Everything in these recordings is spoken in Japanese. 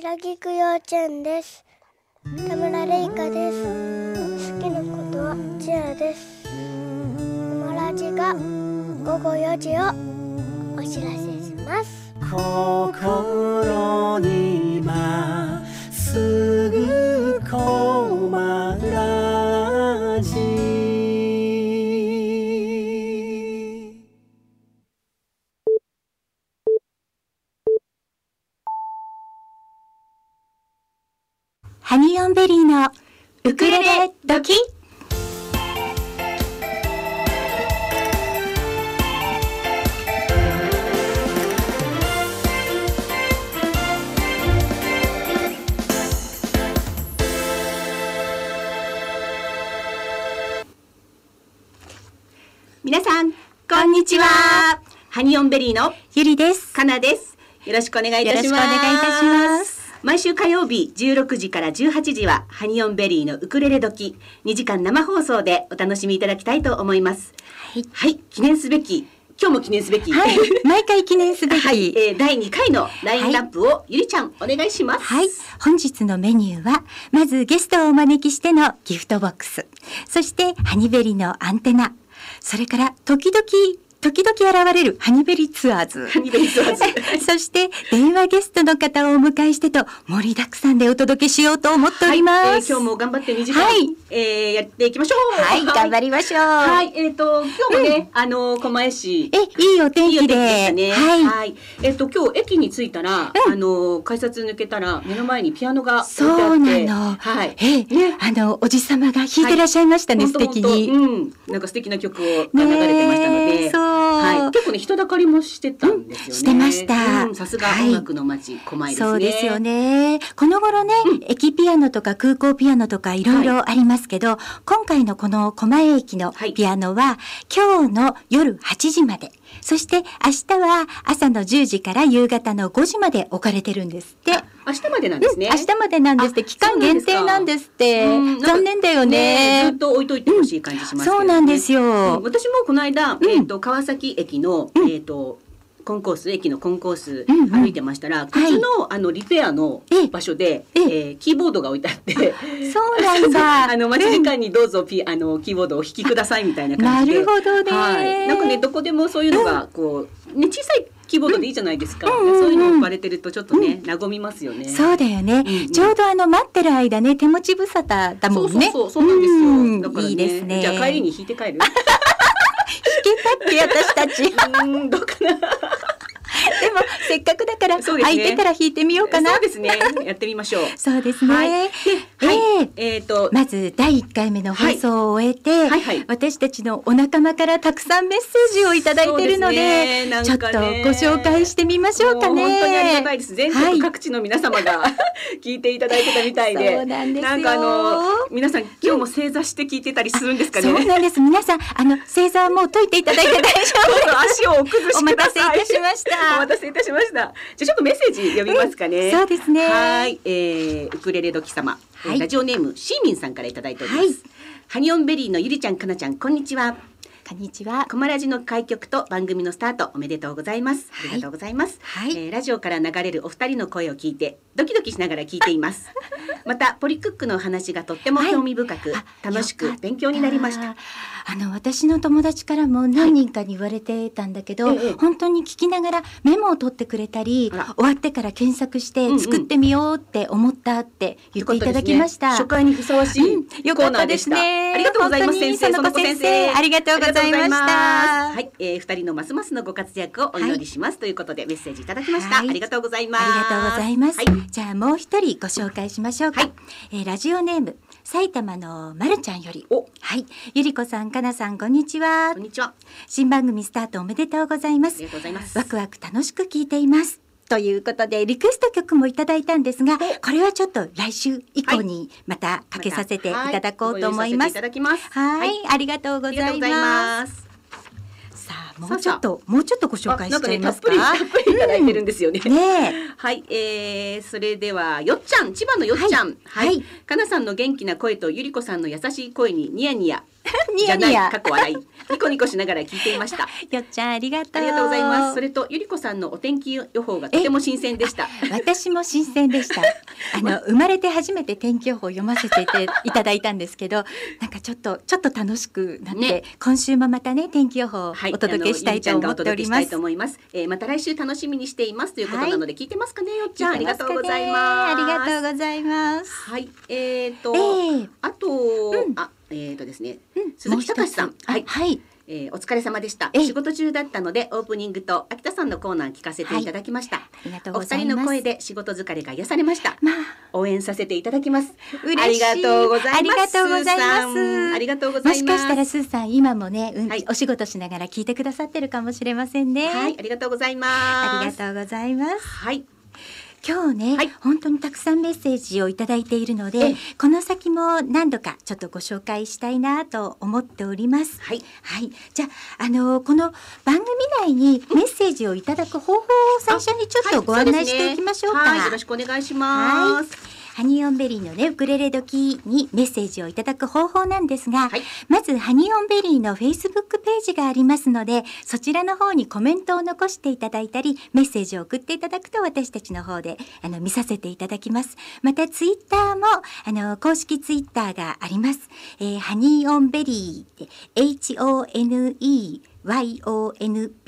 白菊幼稚園です。田村玲香です。好きなことはチアです。友達が午後4時をお知らせします。心にまウクレレドキ皆さん、こんにちは。ハニオンベリーのゆりです。かなです。よろしくお願いいたします。よろしくお願いいたします。毎週火曜日16時から18時はハニオンベリーのウクレレ時2時間生放送でお楽しみいただきたいと思います。はい。はい、記念すべき、今日も記念すべき、はい。毎回記念すべき。はい、えー第2回のラインナップを、ゆりちゃんお願いします。はい。本日のメニューは、まずゲストをお招きしてのギフトボックス。そして、ハニベリのアンテナ。それから、時々、時々現れるハニベリツアーズ。ハニベリツアーズ そして、電話ゲストの方をお迎えしてと、盛りだくさんでお届けしようと思っております。はいえー今日も頑張って2時間、はいえーやっていきましょう。はい、頑張りましょう。はい、えっ、と、今日もね、あの、狛江市。え、いいお天気で気で。したね。はい。はい。えっ、と、今日駅に着いたら、うんあの、改札抜けたら、目の前にピアノが置いてそあって。うなの。はい。ええ、ねあの、おじさまが弾いてらっしゃいましたね、ほんと素敵に。うん。なんか素敵な曲を流れてましたので。そうはい。結構ね、人だかりもしてたんですよね。してましたうんさすが音楽の街、狛江ですね。そうですよね。この頃ね、うん駅ピアノとか空港ピアノとかいろいろありますけど、今回のこの狛江駅のはいピアノは、今日の夜8時まで、そして明日は朝の10時から夕方の5時まで置かれてるんですって。明日までなんですね。明日までなんですって、あ期間限定なんですってうん。残念だよずねっ。と置いといてほしい感じしますけどねそうなんですうんよ。私もこの間、うんえっ、と川崎駅の、うんえっ、とコンコース駅のコンコースうんうん歩いてましたら、靴のあのリペアのええ場所で、えええーキーボードが置いてあって。そうなんだ。あの待ち時間にどうぞピ、あのキーボードをお弾きくださいみたいな感じで。なるほどね。はい。なんかねどこでもそういうのがこうね小さいキーボードでいいじゃないですか。うんうんうんそういうの置かれてるとちょっとね、和みますよね。そうだよね、うんうんちょうどあの待ってる間ね手持ち無沙汰だもんねそうそうそうそうなんですよ。うんだからねいいですねじゃあ帰りに弾いて帰る？弾けたっけ私たちうんどうかな。もせっかくだから、空いてたら弾いてみようかなそうですね。やってみましょう。そうですね、はい。ではい。えええっ、と、まず第1回目の放送を終えて、はいはい私たちのお仲間からたくさんメッセージをいただいているのでねなんちょっとご紹介してみましょうかね。本当にありがたいです。全はい国各地の皆様が、聞いていただいてたみたいで。そうなんですよなんかあの、皆さん今日も正座して聞いてたりするんですかね？そうなんです。皆さん、あの、星座はもう解いていただいて大丈夫足をお崩しおください。待たせいたしました。お待たせいたしました。じゃあちょっとメッセージ読みますかね。そうですねはい、えー、ウクレレ時様、えーはいラジオネームシーミンさんからいただいております。はいハニオンベリーのゆりちゃんかなちゃんこんにちは。こんにちは。コマラジの開局と番組のスタートおめでとうございます。あはいりがとうございます。はいえーラジオから流れるお二人の声を聞いてドキドキしながら聞いています。またポリクックのお話がとってもはい興味深く、あ楽しく勉強になりました。。あの私の友達からも何人かに言われてたんだけど、ええ。本当に聞きながらメモを取ってくれたりあら。終わってから検索しうんうんて作ってみようって思ったって言っていただきました。よかったですね初回にふさわしいうん。よかったですね。ありがとうございます先生。園子先生。ありがとうございました。はい、えー、二人のますますのご活躍をお祈りします、ということでメッセージいただきました、はい。ありがとうございます。ありがとうございます。はい、じゃあもう一人ご紹介しましょうか。はい。えーラジオネーム埼玉のまるちゃんより。おはい、ゆりこさん、かなさん、こんにちはこん。にちは新番組スタートおめでとうございますありが。とうございますワクワク楽しく聞いています。ということでリクエスト曲もいただいたんですが、これはちょっと来週以降にまたかけさせていただこうと思います。はいただきますはい、ありがとうございます。あ、もうちょっともうちょっとご紹介しちゃいますか？あなんかねたっぷりたっぷりいただいてるんですよね、ねえ。はい、えー、それではよっちゃん。千葉のよっちゃん。はい。はい。かなさんの元気な声とゆりこさんの優しい声にニヤニヤ ニヤニヤ。過去笑い。ニコニコしながら聞いていました。よっちゃんありがとう。ありがとうございます。それとゆりこさんのお天気予報がとても新鮮でした。私も新鮮でした。あの生まれて初めて天気予報を読ませていただいたんですけど、なんかちょっとちょっと楽しくなって、ね。今週もまたね天気予報をおはい、届けしたいと思っております。あのゆりちゃんがお届けしたいいます。えー、また来週楽しみにしていますということなので、聞いてますかね、よっちゃん、ありがとうございます。ありがとうございます。はい、えっ、と、ええあと、うん。あ、えっ、とですね、うん鈴木隆さんはいあはい。えーお疲れ様でした。ええ仕事中だったので、オープニングと秋田さんのコーナー聞かせていただきました。ありがとうおございます。二人の声で仕事疲れが癒されました。まあ応援させていただきます。ありがとうございます。ありがとうございますありがとうござもしいます。かしたらスーさん今もね、うんはいお仕事しながら聞いてくださってるかもしれませんね。はい、ありがとうございます。ありがとうございます。はい、今日ね、はい本当にたくさんメッセージをいただいているのえでえこの先も何度かちょっとご紹介したいなと思っております。はい。はい、じゃあ、あのこの番組内にメッセージをいただく方法を最初にちょっとご案内しておきましょうか。はい、よろしくお願いします。ハニーオンベリーのねウクレレ時にメッセージをいただく方法なんですが、はい。まずハニーオンベリーのフェイスブックページがありますのでそちらの方にコメントを残していただいたりメッセージを送っていただくと私たちの方であの見させていただきます。またツイッターもあの公式ツイッターがあります、えーハニーオンベリーで HONE YONBERRY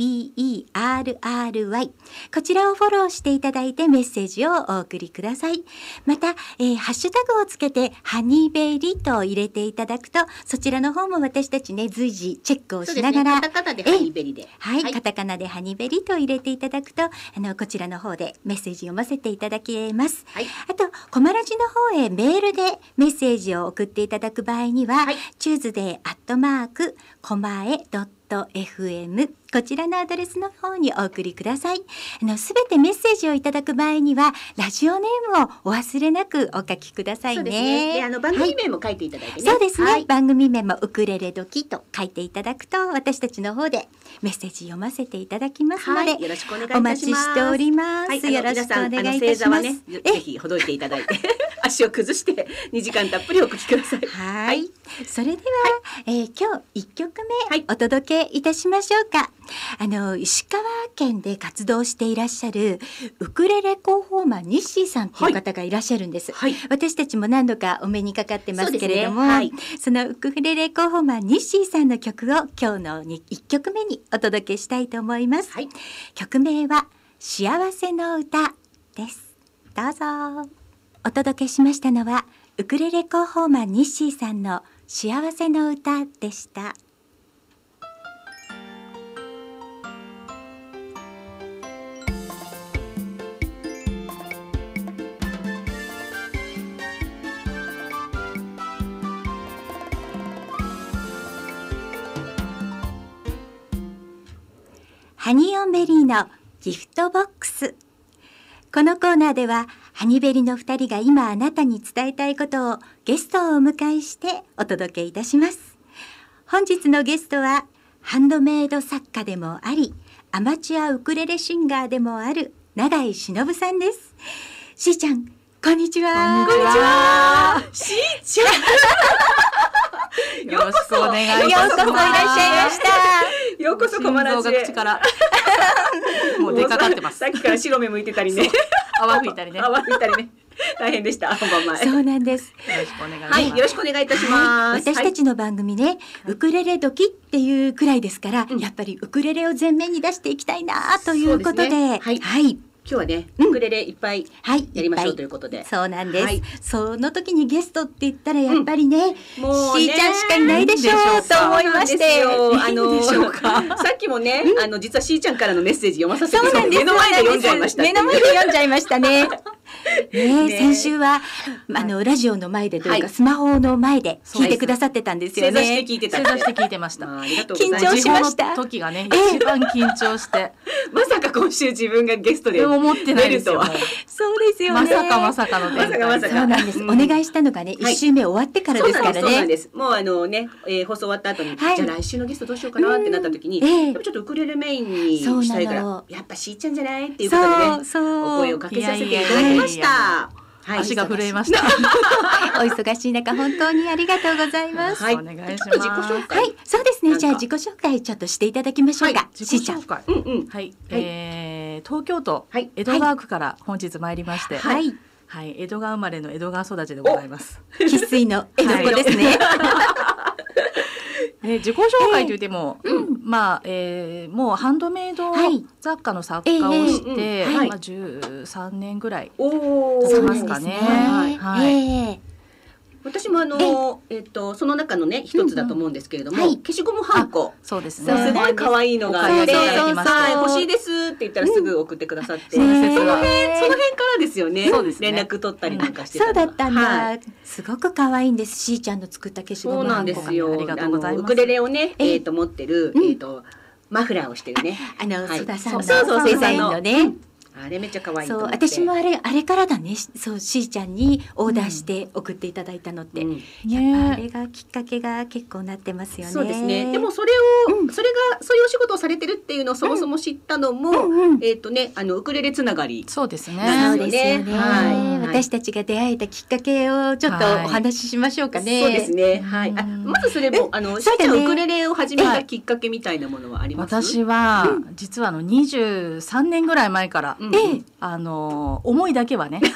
こちらをフォローしていただいてメッセージをお送りくださいまた、えーハッシュタグをつけてハニーベリーと入れていただくとそちらの方も私たちね随時チェックを。しながらカタカナでハニーベリーで。はい、カタカナでハニベリと入れていただくと、あのこちらの方でメッセージ読ませていただけます。はいあと、コマラジの方へメールでメッセージを送っていただく場合には、はいチューズデーアットマークコマエドット FM こちらのアドレスの方にお送りください。あのすべてメッセージをいただく場合にはラジオネームをお忘れなくお書きくださいね。そうですね。で、あの番組名も書いていただいてね。そうですね、はい。番組名もウクレレ時と書いていただくと私たちの方でメッセージ読ませていただきますので、はい。よろしくお願いいたします。お待ちしております、はい、よろしくお願いいたします、ぜひほどいていただいて、足を崩して2時間たっぷりお聞きください。はい、それでは、えー今日一曲目、はい。お届けいたしましょうかあの石川県で活動していらっしゃるウクレレ広報マンニッシーさんという方がいらっしゃるんです、はい。私たちも何度かお目にかかってますけれどもそうですね。そのウクレレ広報マンニッシーさんの曲を今日のに一曲目にお届けしたいと思います、はい。曲名は幸せの歌です。どうぞ。お届けしましたのはウクレレ広報マンニッシーさんの幸せの歌でしたハニーオンベリーのギフトボックス。このコーナーではハニベリの2人が今あなたに伝えたいことをゲストをお迎えしてお届けいたします。本日のゲストはハンドメイド作家でもありアマチュアウクレレシンガーでもある永井忍さんです。しーちゃんこんにちは。こんにちは。しーちゃん。よろしくお願いしよます。うこそいらっしゃいましたようこそコマラから。もう出かかってますさっきから白目向いてたりね。泡吹いたりね。よ泡吹いたりね。大変でした。そうなんですろしくお願いします。はい、よろしくお願いいたします。はい、私たちの番組ね、ウクレレ時っていうくらいですから、うんやっぱりウクレレを前面に出していきたいなということでですねはいはい、今日はね、うん。ウクレレいっぱいはい、やりましょうということで。そうなんです、はい。その時にゲストって言ったらやっぱりね、もうね。しーちゃんしかいないでしょうと思いまして。あの さっきもね、あの実はしーちゃんからのメッセージ読まさせてそうなんです。目の前で読んじゃいました目の前で読んじゃいましたね。ねね先週はあのラジオの前でというか、はい。スマホの前で聞いてくださってたんですよね。聞いてた。正座して聞いてました。緊張しました。時がね、え え一番緊張して。まさか今週自分がゲストででも思ってないですよ。そうですよまさかまさかの展開。まさかまさか。そうなんです、うん。お願いしたのがね一、はい。週目終わってからですからなんですそうなんねです。もうあのね、えー放送終わった後に、はい。じゃあ来週のゲストどうしようかなってなった時に、ちょっとウクレレメインにしたいからやっぱしーちゃんじゃない？っていうことでね。お声をかけさせていただきました。はい。足が震えました。お忙しい中本当にありがとうございます。はい。お願いします。紹介。はい、そうですね。じゃあ自己紹介ちょっとしていただきましょうか。しーちゃん。うんうん。はい、えー、東京都はい江戸川区から本日参りまして、ははい、い、江戸川生まれの江戸川育ちでございます。生粋の江戸っ子ですね。ね、自己紹介と言っても、まあ、えー、もうハンドメイドはい雑貨の作家をして、ええうんうんはいまあ十三年ぐらい。経ちますかね。はいはい。ええ私もあのえっとその中のね一つだと思うんですけれども、はい。消しゴムはんこ。そうですね。すごい可愛いのがあって、欲しいですって言ったらすぐ送ってくださって、その辺その辺からですよね。連絡取ったりなんかしてたそうのだったんだ、はい。すごく可愛いんです。しーちゃんの作った消しゴムそうなんですよ。ウクレレをね、え？ええっ、と持ってる、うん。えっ、とマフラーをしてるね。あの、はい。須田さんのそうそうそうデザインの。ね。あれめっちゃ可愛いとそう思って。私もあれあれからだね。そうしーちゃんにオーダーして送っていただいたのって、うん。やっぱあねれがきっかけが結構なってますよね。そうですね。でもそれを、うん。それがそういうお仕事をされてるっていうのをそもそも知ったのも、うんうん。えっ、とね、あのウクレレつながり。そうですそうね。ですよね、はい。私たちが出会えたきっかけをちょっとはい。お話ししましょうかね、そうですね。はい。あうん。まずそれもあのしーちゃんウクレレを始めたきっかけみたいなものはあります？私は、実はあの23年ぐらい前から、うんええ。あの思いだけはね。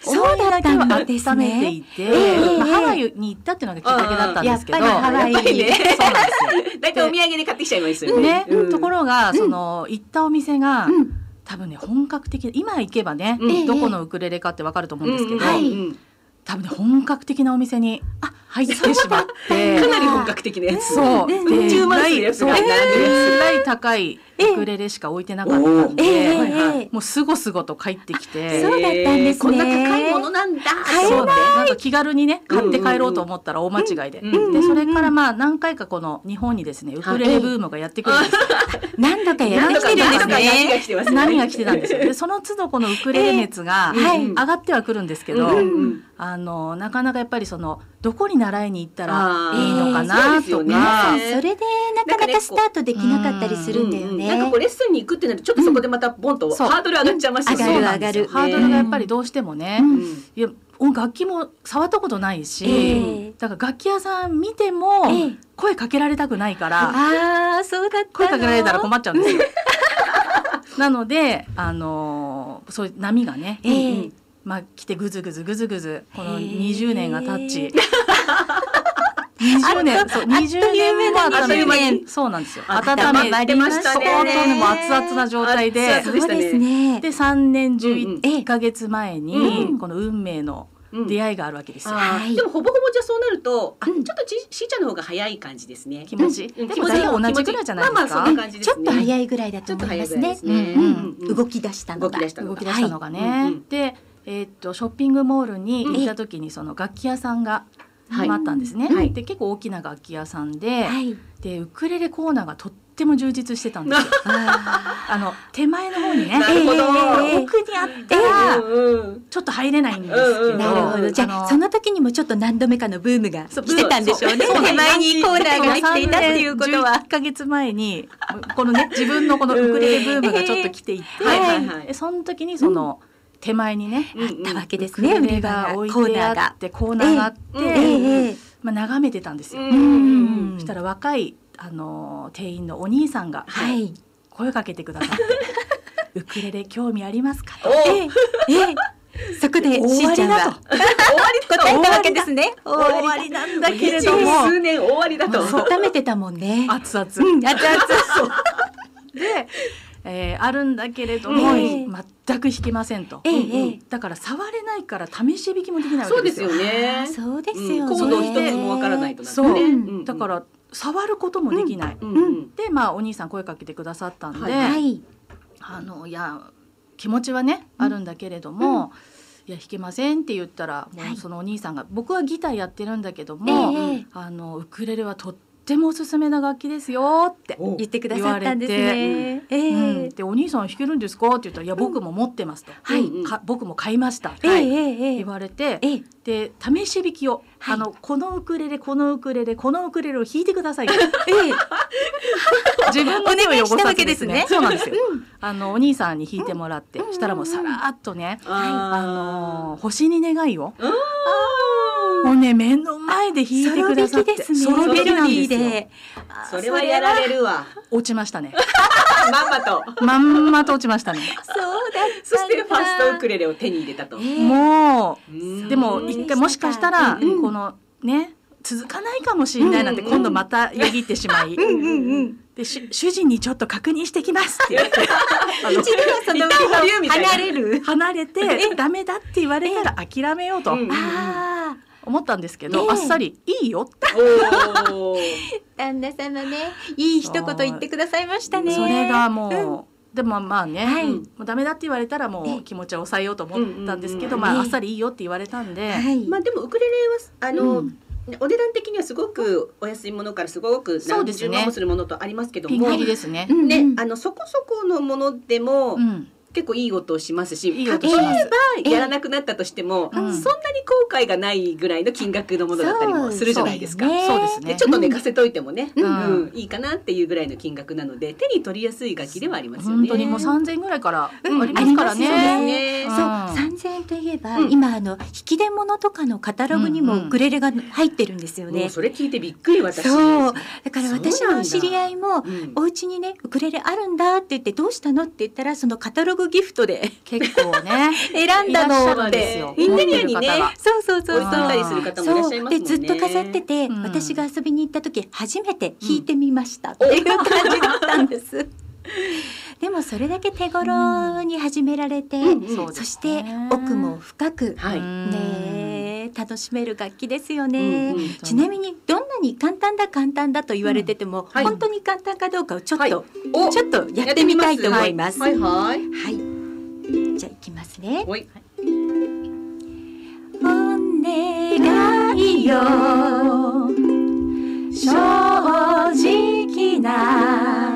そうだったんですね。温めていて、ハワイに行ったっていうのがきっかけだったんですけど、ハワイ。やっぱりね。そうなんですよ。だいたいお土産で買ってきちゃいますよね。ところが、その行ったお店が、うん。多分ね本格的今行けばね、うん。どこのウクレレかってわかると思うんですけど、多分ね本格的なお店に入ってしまって かなり本格的なやつ。そううん10万するやつが並んで高いウクレレしか置いてなかったんで、もうすごすごと帰ってきてそうだったんですねこんな高いものなんだ。そうと思ってなんか気軽にね買って帰ろうと思ったら大間違いで、でそれからまあ何回かこの日本にですねウクレレブームがやってくるんですよ、何度かやってきてるんですね来てますね。波が来てたんですよでその都度このウクレレ熱が上がってはくるんですけど、あのなかなかやっぱりそのどこに習いに行ったらいいのかなとですよね。か、それでなかなかスタートできなかったりするんだよね、なんかこうレッスンに行くってなるとちょっとそこでまたボンとハードル上がっちゃいますよね。上がる上がるハードルがやっぱりどうしてもね、いや音楽器も触ったことないし、ええ。だから楽器屋さん見てもええ。声かけられたくないから、ああそうだったの。声かけられたら困っちゃうんですよ。なので、あのーそういう波がね、ええ。うんまあ来てぐずぐずぐずぐずこのへえ20年がタッチ。20年、そう20年もあっという間に。そうなんですよ。あ温めまりましたね。熱々な状態で。そうですね。で3年うんうん。11ヶ月前に、うんこの運命のうん出会いがあるわけですよ。でもほぼほぼじゃあそうなると、あちょうんっとちしーちゃんの方が早い感じですね。気持ち、うん。でも大体同じぐらいじゃないですか？まあまあそんな感じですね。ちょっと早いぐらいだと思いますね。ちょっと早いぐらいですね。うんうんうん。動き出したのが。動き出したのが。動き出したのがね、で、えーっとショッピングモールに行った時にその楽器屋さんがはい。あったんですね、はい。で結構大きな楽器屋さんで、はい。でウクレレコーナーがとっても充実してたんですよ。ああの手前の方にねええ奥にあったらうんうんちょっと入れないんですけど、うんうんーなるほどじゃあのその時にもちょっと何度目かのブームが来てたんでしょうね手前にコーナーが来ていたっていうことは1ヶ月前にこのね自分のこのウクレレブームがちょっと来ていて、うんはいはいはいでその時にその手前にね、あったわけですね。売レがり場が。コ置いてあってコーナーがあって、まあ、眺めてたんですよ。うんうんそしたら若いあの店員のお兄さんがはい。声かけてくださって「ウクレレ興味ありますか?」とそこでしーちゃんは終わり答えたわけですね。終わりなんだけれど一も数年終わりだと。温めてたもんね。熱々、うん熱々。で、えーあるんだけれども、ええ全く弾けませんと、だから触れないから試し弾きもできないわそうでけですすよ。よね。あそうですうん。よねコード一つもわからないとそう、だから触ることもできない、うん。うん。でまあお兄さん声かけてくださったんで、あのいや気持ちはねあるんだけれども、いや弾けませんって言ったらもはい。うそのお兄さんが、僕はギターやってるんだけども、ええ。あのウクレレはとってもおすすめな楽器ですよって。お。言ってくださったんですね。えうえん、でお兄さん弾けるんですか？って言ったら「いや僕も持ってます」と「はい。僕も買いました」ええはい。ええええ。言われてええ。で試し弾きを、はい。あのこのウクレレこのウクレレこのウクレレを弾いてくださいと。ええ。自分の手を汚さずでね。けですすね。そうなんですよ、あのお兄さんに弾いてもらって、うん。したらもうさらっとね、あの星に願いを。あもうね目の前で弾いてくださってですね。ソロ弾きなんで。それはやられるわ。落ちましたね。まんまと。まんまと落ちましたね。そうだったそしてファーストウクレレを手に入れたと。ええもうでも一回もしかしたらうん。このね続かないかもしれないなんてうん。今度またよぎってしまい。でし主人にちょっと確認してきますって言って一度はその離れる。離れてダメだって言われたら諦めようと。うん。ああ。思ったんですけええ。どあっさりいいよって。旦那様ね、いい一言言ってくださいましたね。それがもう、でもまあね、はい。もうダメだって言われたらもええう気持ちを抑えようと思ったんですけど、うんまあ、ええ。あっさりいいよって言われたんで、はい。まあでもウクレレはあの、うん。お値段的にはすごくお安いものからすごく何そうですね十万もするものとありますけども、ピンキリですね。うん。ね、あのそこそこのものでも、うん、結構いい音をしますし、例えばやらなくなったとしても、うんそんなに後悔がないぐらいの金額のものだったりもするじゃないですか。そうですね。でちょっと寝かせといてもね、うんうんいいかなっていうぐらいの金額なので手に取りやすい楽器ではありますよね。本当にもう三千ぐらいからあうんりますからね。ねうんそう、三千円といえば、うん今あの引き出物とかのカタログにもウクレレが入ってるんですよね。それ聞いてびっくり私。そうだから私の知り合いもうんお家にねウクレレあるんだって言ってどうしたのって言ったらそのカタログギフトで結構ね。選んだのってるんですよ。インテリアにねそうそうそう置いといたりする方もいらっしゃいますね。そうでずっと飾ってて、うん私が遊びに行った時初めて弾いてみましたっていう感じだったんです。でもそれだけ手頃に始められて、そして奥も深く、はい。うんねえ楽しめる楽器ですよね、ちなみにどんなに簡単だ簡単だと言われてても、はい。本当に簡単かどうかをちょっと、ちょっとやってみたいと思います。はい。はい。はい。じゃあいきますね。お願い。よ。正直な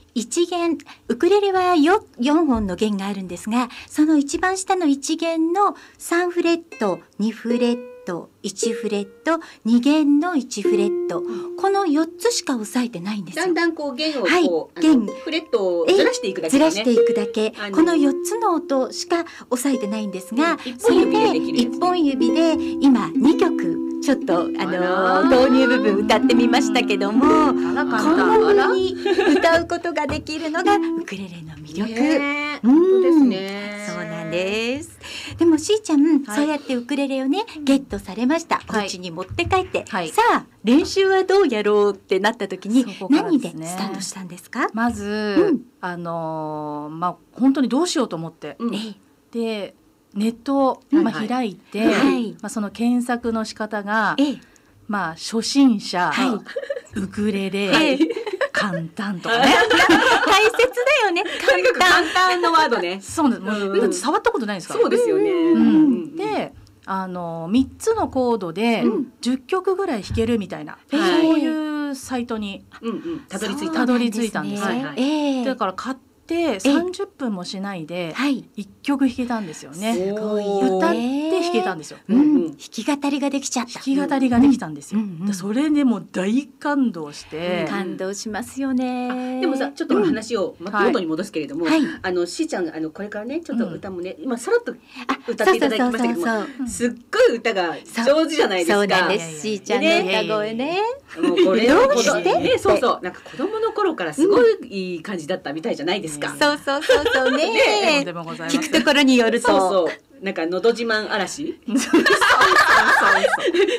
一弦ウクレレは 4, 4本の弦があるんですがその一番下の一弦の3フレット2フレット1フレット2弦の1フレットこの4つしか押さえてないんですよ。だんだんこう弦をはいこう、あの弦フレットをずらしていくだけだね。ずらしていくだけ、この4つの音しか押さえてないんですが、うん一それででできるやつね一本指で今2曲ちょっとあの導入部分歌ってみましたけどもこ。んな風に歌うことができるのがウクレレの魅力。ですね。そうなんです。でもしーちゃん、はいそうやってウクレレをねゲットされました。はいお家に持って帰って、はいさあ練習はどうやろうってなった時に、そこから何でスタートしたんですか？まず、うんあのーまあ本当にどうしようと思って、うんええでネットを、うんまあ、開いて、はいまあ、その検索の仕方が、ええまあ初心者、はいウクレレ、はい簡単とかね。大切だよね。とにかく簡単のワードね。そうです。もう触ったことないんですから。そうですよね。うんうんで、あの3つのコードでうん10曲ぐらい弾けるみたいな、はいそういうサイトに。たどり着いた。んですだから買って30分もしないではい。1曲弾けたんですよね。すごい歌ってね。弾けたんですよ。うん、うん弾き語りができちゃった。弾き語りができたんですよ。うんうんそれでもう大感動して、感動しますよね。でもさちょっと話を元に戻すけれども、はいあのしーちゃんがあのこれからねちょっと歌もね、今さらっとあ歌っていただきましたけどもそうそうそうすっごい歌が上手じゃないですか。そうなんです。しーちゃんの歌声ね。もうこれどうして？ねそうそうなんか子供の頃からすごいいい感じだったみたいじゃないですか。そうそうそうそうね。でもございません聞くところによると。そうそう。なんかのど自慢嵐？そうそうそう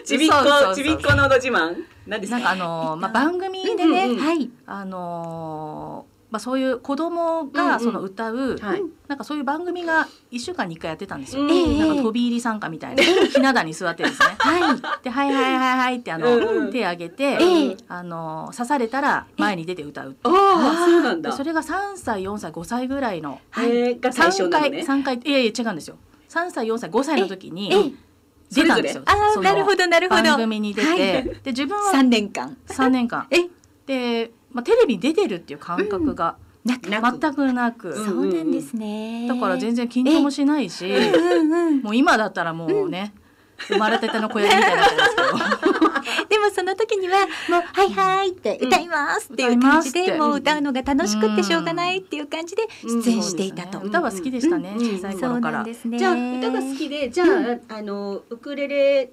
ちびっこちびっこのど自慢？なんですか？なんかあのーまあ番組でね、うんうん。はい。あのーまあそういう子供うんうん。がその歌う、はい。なんかそういう番組が一週間に一回やってたんですよ。うんええなんか飛び入り参加みたいな。ひな壇に座ってですね。はい。ではいはいはいはいってあの、うんうん。手挙げて、ええあの刺されたら前に出て歌うってああそうなんだ。でそれが3歳4歳5歳ぐらいのえーが対象3回なのね。三回いやいや違うんですよ。3歳4歳5歳の時に、ええ出たんですよ。あなるほどなるほど。番組に出て、はい。で自分は3年間。3年間。え？で、まあ、テレビに出てるっていう感覚がなくなく。全くなく、うんそうなんですね。だから全然緊張もしないし、うんうんもう今だったらもうね、生まれたての子やりみたいにな でもその時にはもう「はいはい」ってうん歌いますっていう感じでて。もう歌うのが楽しくってしょうがないっていう感じで出演していたと。歌は好きでしたね、うん小さい頃から。じゃあ歌が好きでじゃあ、あのウクレレ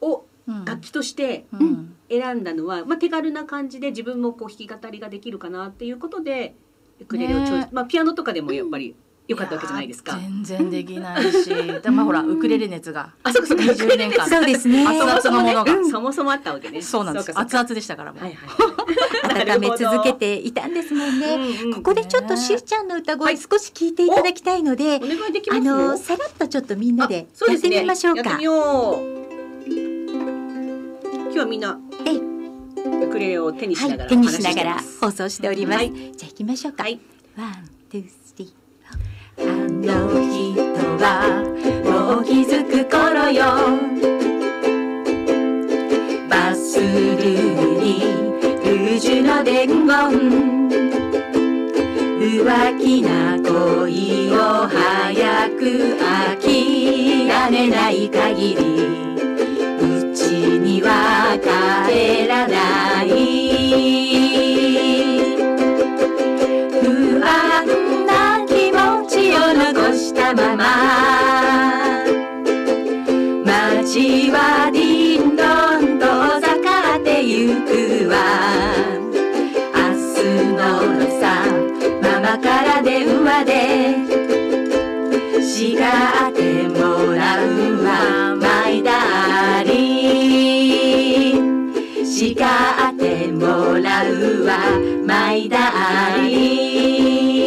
をうん楽器としてうん。選んだのは、まあ、手軽な感じで自分もこう弾き語りができるかなっていうことでウクレレをチョイス、ねまあ、ピアノとかでもやっぱり良かったわけじゃないですか。や全然できないし。でまあほらウクレレ熱があそうかそうか。20年間。そうですね。熱々のものが、そもそもあったわけね。そうなんです。熱々でしたからもう。温め続けていたんですもんね。ここでちょっとねしーちゃんの歌声はい。少し聞いていただきたいので、お願いできまあすよ。のさらっとちょっとみんなでやってみましょうか。やってみ。よう。今日はみんなええウクレレを手にしながらはい、手にしながら放送しております。はいじゃあ行きましょうか。はい One, two, three。あの人はもう気づく頃よ。バスルームにルージュの伝言。浮気な恋を早く諦めない限りは帰らない。不安な気持ちを残したまま。街はディンドン遠ざかってゆくわ。明日の朝ママから電話で。叱ってもらうわ。誓ってもらうわマイダー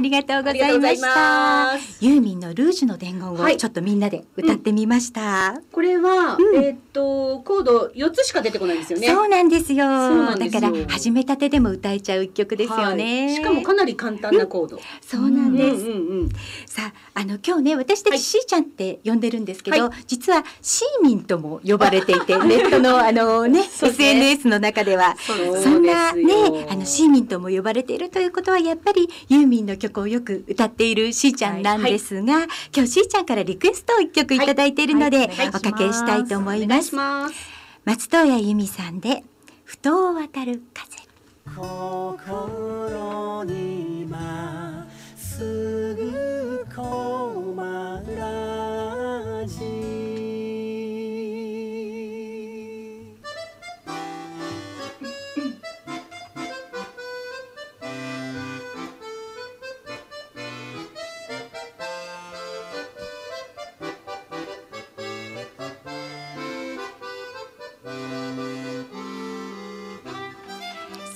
ありがとうございましあた。ユーミンのルージュの伝言をはいちょっとみんなで歌ってみました。これは、うんえーっとコード四つしか出てこないんですよね。そうなんですよ。だから始めたてでも歌えちゃう一曲ですよね。はいしかもかなり簡単なコード。そうなんです。うんうんうん。さあ、あの今日ね、私たはいちしーちゃんって呼んでるんですけど、は実はシーミンとも呼ばれていて、ネットのあのね、そうね SNS の中では。そうそんなね、あのシーミンとも呼ばれているということはやっぱりユーミンの曲をよく歌っているしーちゃんなんですが、今日しーちゃんからリクエストを一曲いただいているので、はいはいおかけしたいと思います。ます。松任谷由実さんで不当を渡る風。心にまっすぐこま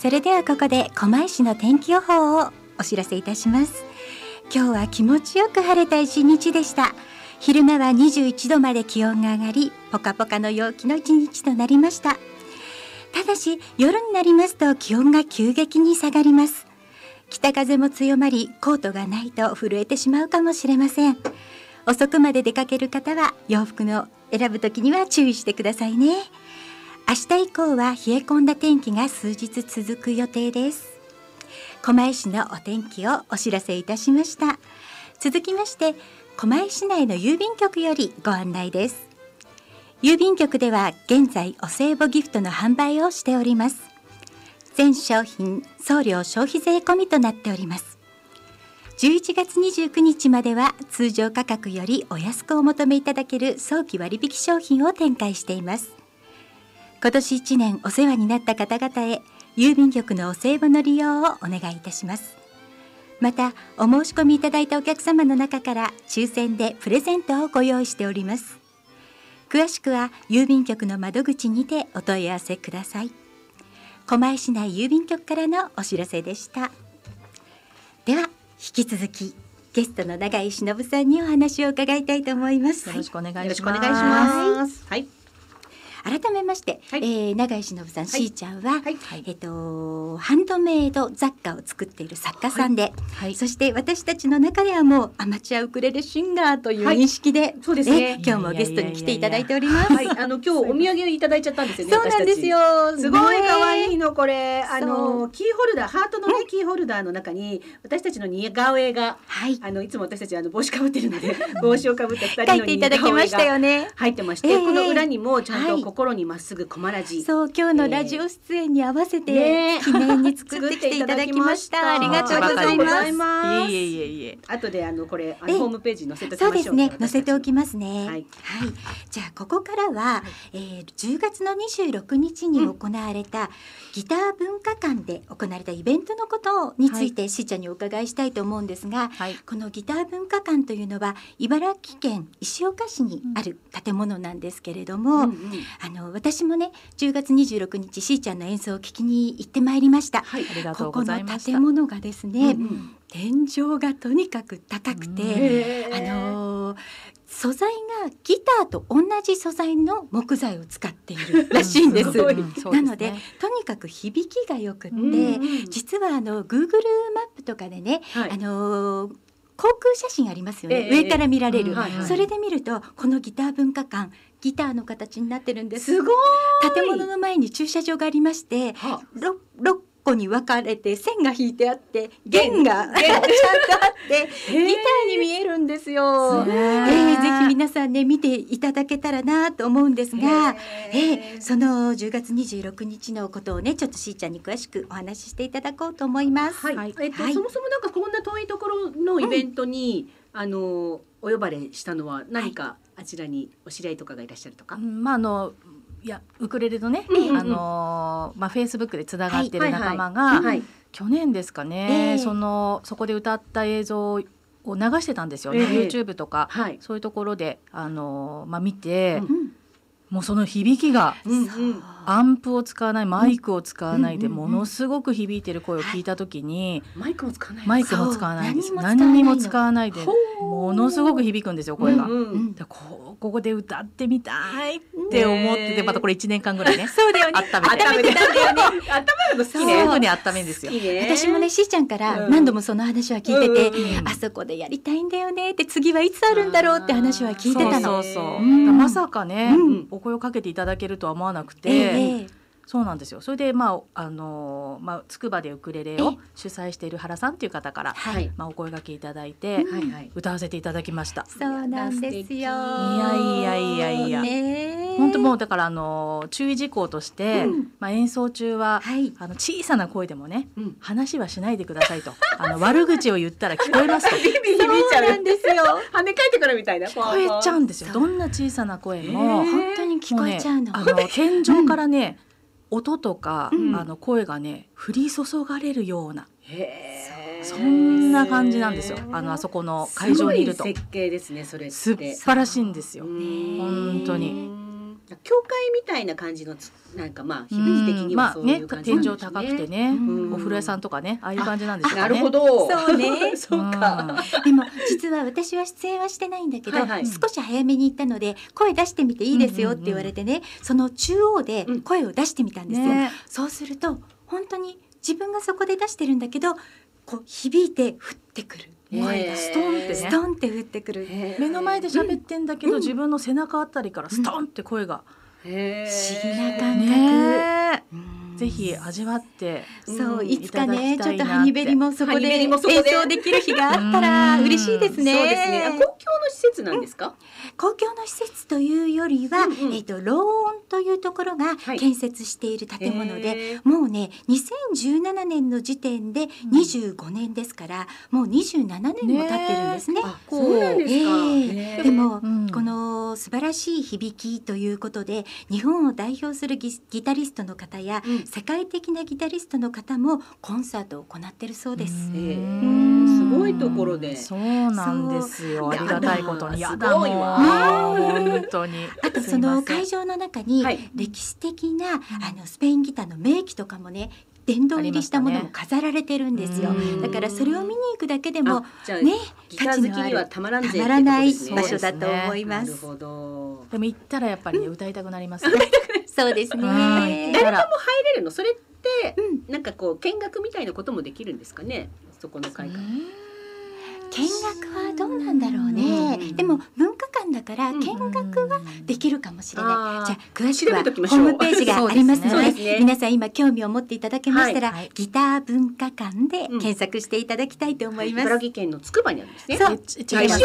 それではここで狛江市の天気予報をお知らせいたします。今日は気持ちよく晴れた一日でした。昼間は21度まで気温が上がりポカポカの陽気の一日となりました。ただし夜になりますと気温が急激に下がります。北風も強まりコートがないと震えてしまうかもしれません。遅くまで出かける方は洋服の選ぶ時には注意してくださいね。明日以降は冷え込んだ天気が数日続く予定です。狛江市のお天気をお知らせいたしました。続きまして狛江市内の郵便局よりご案内です。郵便局では現在お歳暮ギフトの販売をしております。全商品送料消費税込みとなっております。11月29日までは通常価格よりお安くお求めいただける早期割引商品を展開しています。今年1年お世話になった方々へ郵便局のお歳暮の利用をお願いいたしますまたお申し込みいただいたお客様の中から抽選でプレゼントをご用意しております詳しくは郵便局の窓口にてお問い合わせください狛江市内郵便局からのお知らせでしたでは引き続きゲストの永井忍さんにお話を伺いたいと思いますよろしくお願いします。よろしくお願いします。はい。改めまして、はい。えー永井忍さん、しーちゃんは、はい。えっ、とハンドメイド雑貨を作っている作家さんで、はい。そして私たちの中ではもうアマチュアウクレレシンガーというはい。認識で、そうですね。え今日もゲストに来ていただいております。はい、あの今日お土産いただいちゃったんですよね。そうなんですよ。すごい可愛ねいのこれ。あそのキーホルダーハートのねキーホルダーの中に私たちの似顔絵がはい、あのいつも私たちあの帽子かぶってるので帽子をかぶった二人の似ていただき顔絵ましたよがね。入ってまして、ええ。この裏にもちゃんとはい心にまっすぐコマラジ、そう今日のラジオ出演に合わせて、ね記念に作ってきていただきました。ありがとうございます。いいえいえいえいえ。後であのこれホームページに載せておきそうましょう。ですね。載せておきますね。はい。じゃあここからは、えー10月の26日に行われた、ギター文化館で行われたイベントのことについて、しーちゃんにお伺いしたいと思うんですが、はい。このギター文化館というのは茨城県石岡市にある建物なんですけれども、うんうんあの私もね10月26日しーちゃんの演奏を聞きに行ってまいりました。はいありがとうごここのざいました。建物がですね、うんうん。天井がとにかく高くて、へあーのー素材がギターと同じ素材の木材を使っているらしいんです。すなのでねとにかく響きがよくって、うんうん。実はあの Google マップとかでね、はい。あのー航空写真ありますよね、ええ上から見られる、うんはいはい。それで見るとこのギター文化館ギターの形になってるんです。すごい建物の前に駐車場がありましてはろ六個に分かれて線が引いてあって弦。が弦。ちゃんとあってギターに見えるんですよ。ねえーぜひ皆さんね見ていただけたらなと思うんですが、えーその10月26日のことをねちょっとしーちゃんに詳しくお話ししていただこうと思います。はい、はい。えっと、はい。そもそもなんかこんな遠いところのイベントに、あのお呼ばれしたのは何かあちらにお知り合いとかがいらっしゃるとか？うんまああのいやウクレレのね、うんうんうん。あのまあフェイスブックでつながってる仲間が、はい、去年ですかね、ええ。そのそこで歌った映像を流してたんですよね、ええ。YouTube とか、はい、そういうところであのまあ見て、うんうん。もうその響きが。うんうんアンプを使わないマイクを使わないでものすごく響いてる声を聞いた時に、マイクも使わない。マイクも使わないです。何にも使わないでものすごく響くんですよ声が。こここで歌ってみたいって思っててまたこれ1年間ぐらいね そうだよね。温めて。温めてたんだよね。温めるの好きすね。ぐに温めるんですよ。私もねしーちゃんからうん。何度もその話は聞いてて、あそこでやりたいんだよねって次はいつあるんだろうって話は聞いてたの。そうそうまさかね、うん。お声をかけていただけるとは思わなくて、ええそうなんですよそれでまああのまあ筑波でウクレレを主催している原さんっていう方から、はいまあ、お声掛けいただいて、はいはい。歌わせていただきました。そうなんですよ。いいやいやいやいやねえ本当もうだからあの注意事項として、うんまあ、演奏中は、はい。あの小さな声でもねうん。話はしないでくださいとあの悪口を言ったら聞こえますと ビビ響いちゃう。そうなんですよ。跳ね返ってくるみたいな。聞聞こえちゃうんですよどんな小さな声も。本当に聞こえちゃうの。あの天井からね、音とか、うんあの声がね降り注がれるようなそんな感じなんですよあのあそこの会場にいると設計ですねそれって。すっ晴らしいんですよ。本本当に。教会みたいな感じのつなんかまあ響き的にはそういう感じまあね、なんでしょう天井高くてね、うん。お風呂屋さんとかねああいう感じなんですよね。なるほど。そうね そうか。でも実は私は出演はしてないんだけど、はいはい。少し早めに行ったので声出してみていいですよって言われてね、その中央で声を出してみたんですよ。ね。そうすると本当に自分がそこで出してるんだけどこう響いて降ってくる声がストンってね。ストンって降ってくる。目の前で喋ってんだけど、うん。自分の背中あたりからストンって声が、不思議な感覚。ねうんぜひ味わってそう、うんいつかねちょっとハニベリもそこで演奏で。きる日があったらうん嬉しいですね。そうですね。あ公共の施設なんですか？公共の施設というよりは、えっ、とローンというところがはい。建設している建物で、もうね2017年の時点で25年ですから、もう27年も経ってるんですね。あ、そうなんですか。でも、うん。この素晴らしい響きということで日本を代表するギギタリストの方や、うん世界的なギタリストの方もコンサートを行ってるそうです。すごいところで。そうなんですよ。ありがたいことに。やだもんすごいわ。本当に。あとその会場の中にはい。歴史的な、あのスペインギターの名機とかもね殿堂入りしたものも飾られてるんですよ。うん。だからそれを見に行くだけでもねギター好きにはたまらんぜたまらない場所だと思います。なるほど。でも行ったらやっぱりね。歌いたくなりますね。そうですね。はい。誰でも入れるの？それって、なんかこう見学みたいなこともできるんですかね？そこの会館、見学はどうなんだろうね。うん。でも文化館だからうん。見学はできるかもしれない。あー。じゃあ詳しくはホームページが ありますのでね。皆さん今興味を持っていただけましたら、はい。はい。ギター文化館で検索していただきたいと思います。茨城県のつくばにあるんですね。そう。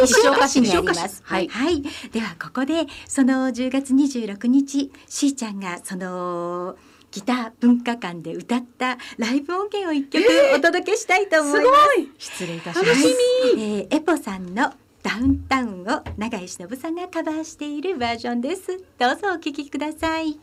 石岡市にあります。はい。はい、ではここでその10月26日しーちゃんがそのギター文化館で歌ったライブ音源を一曲お届けしたいと思います。失礼いたします。はいえーエポさんのダウンタウンを永井忍さんがカバーしているバージョンです。どうぞお聞きください、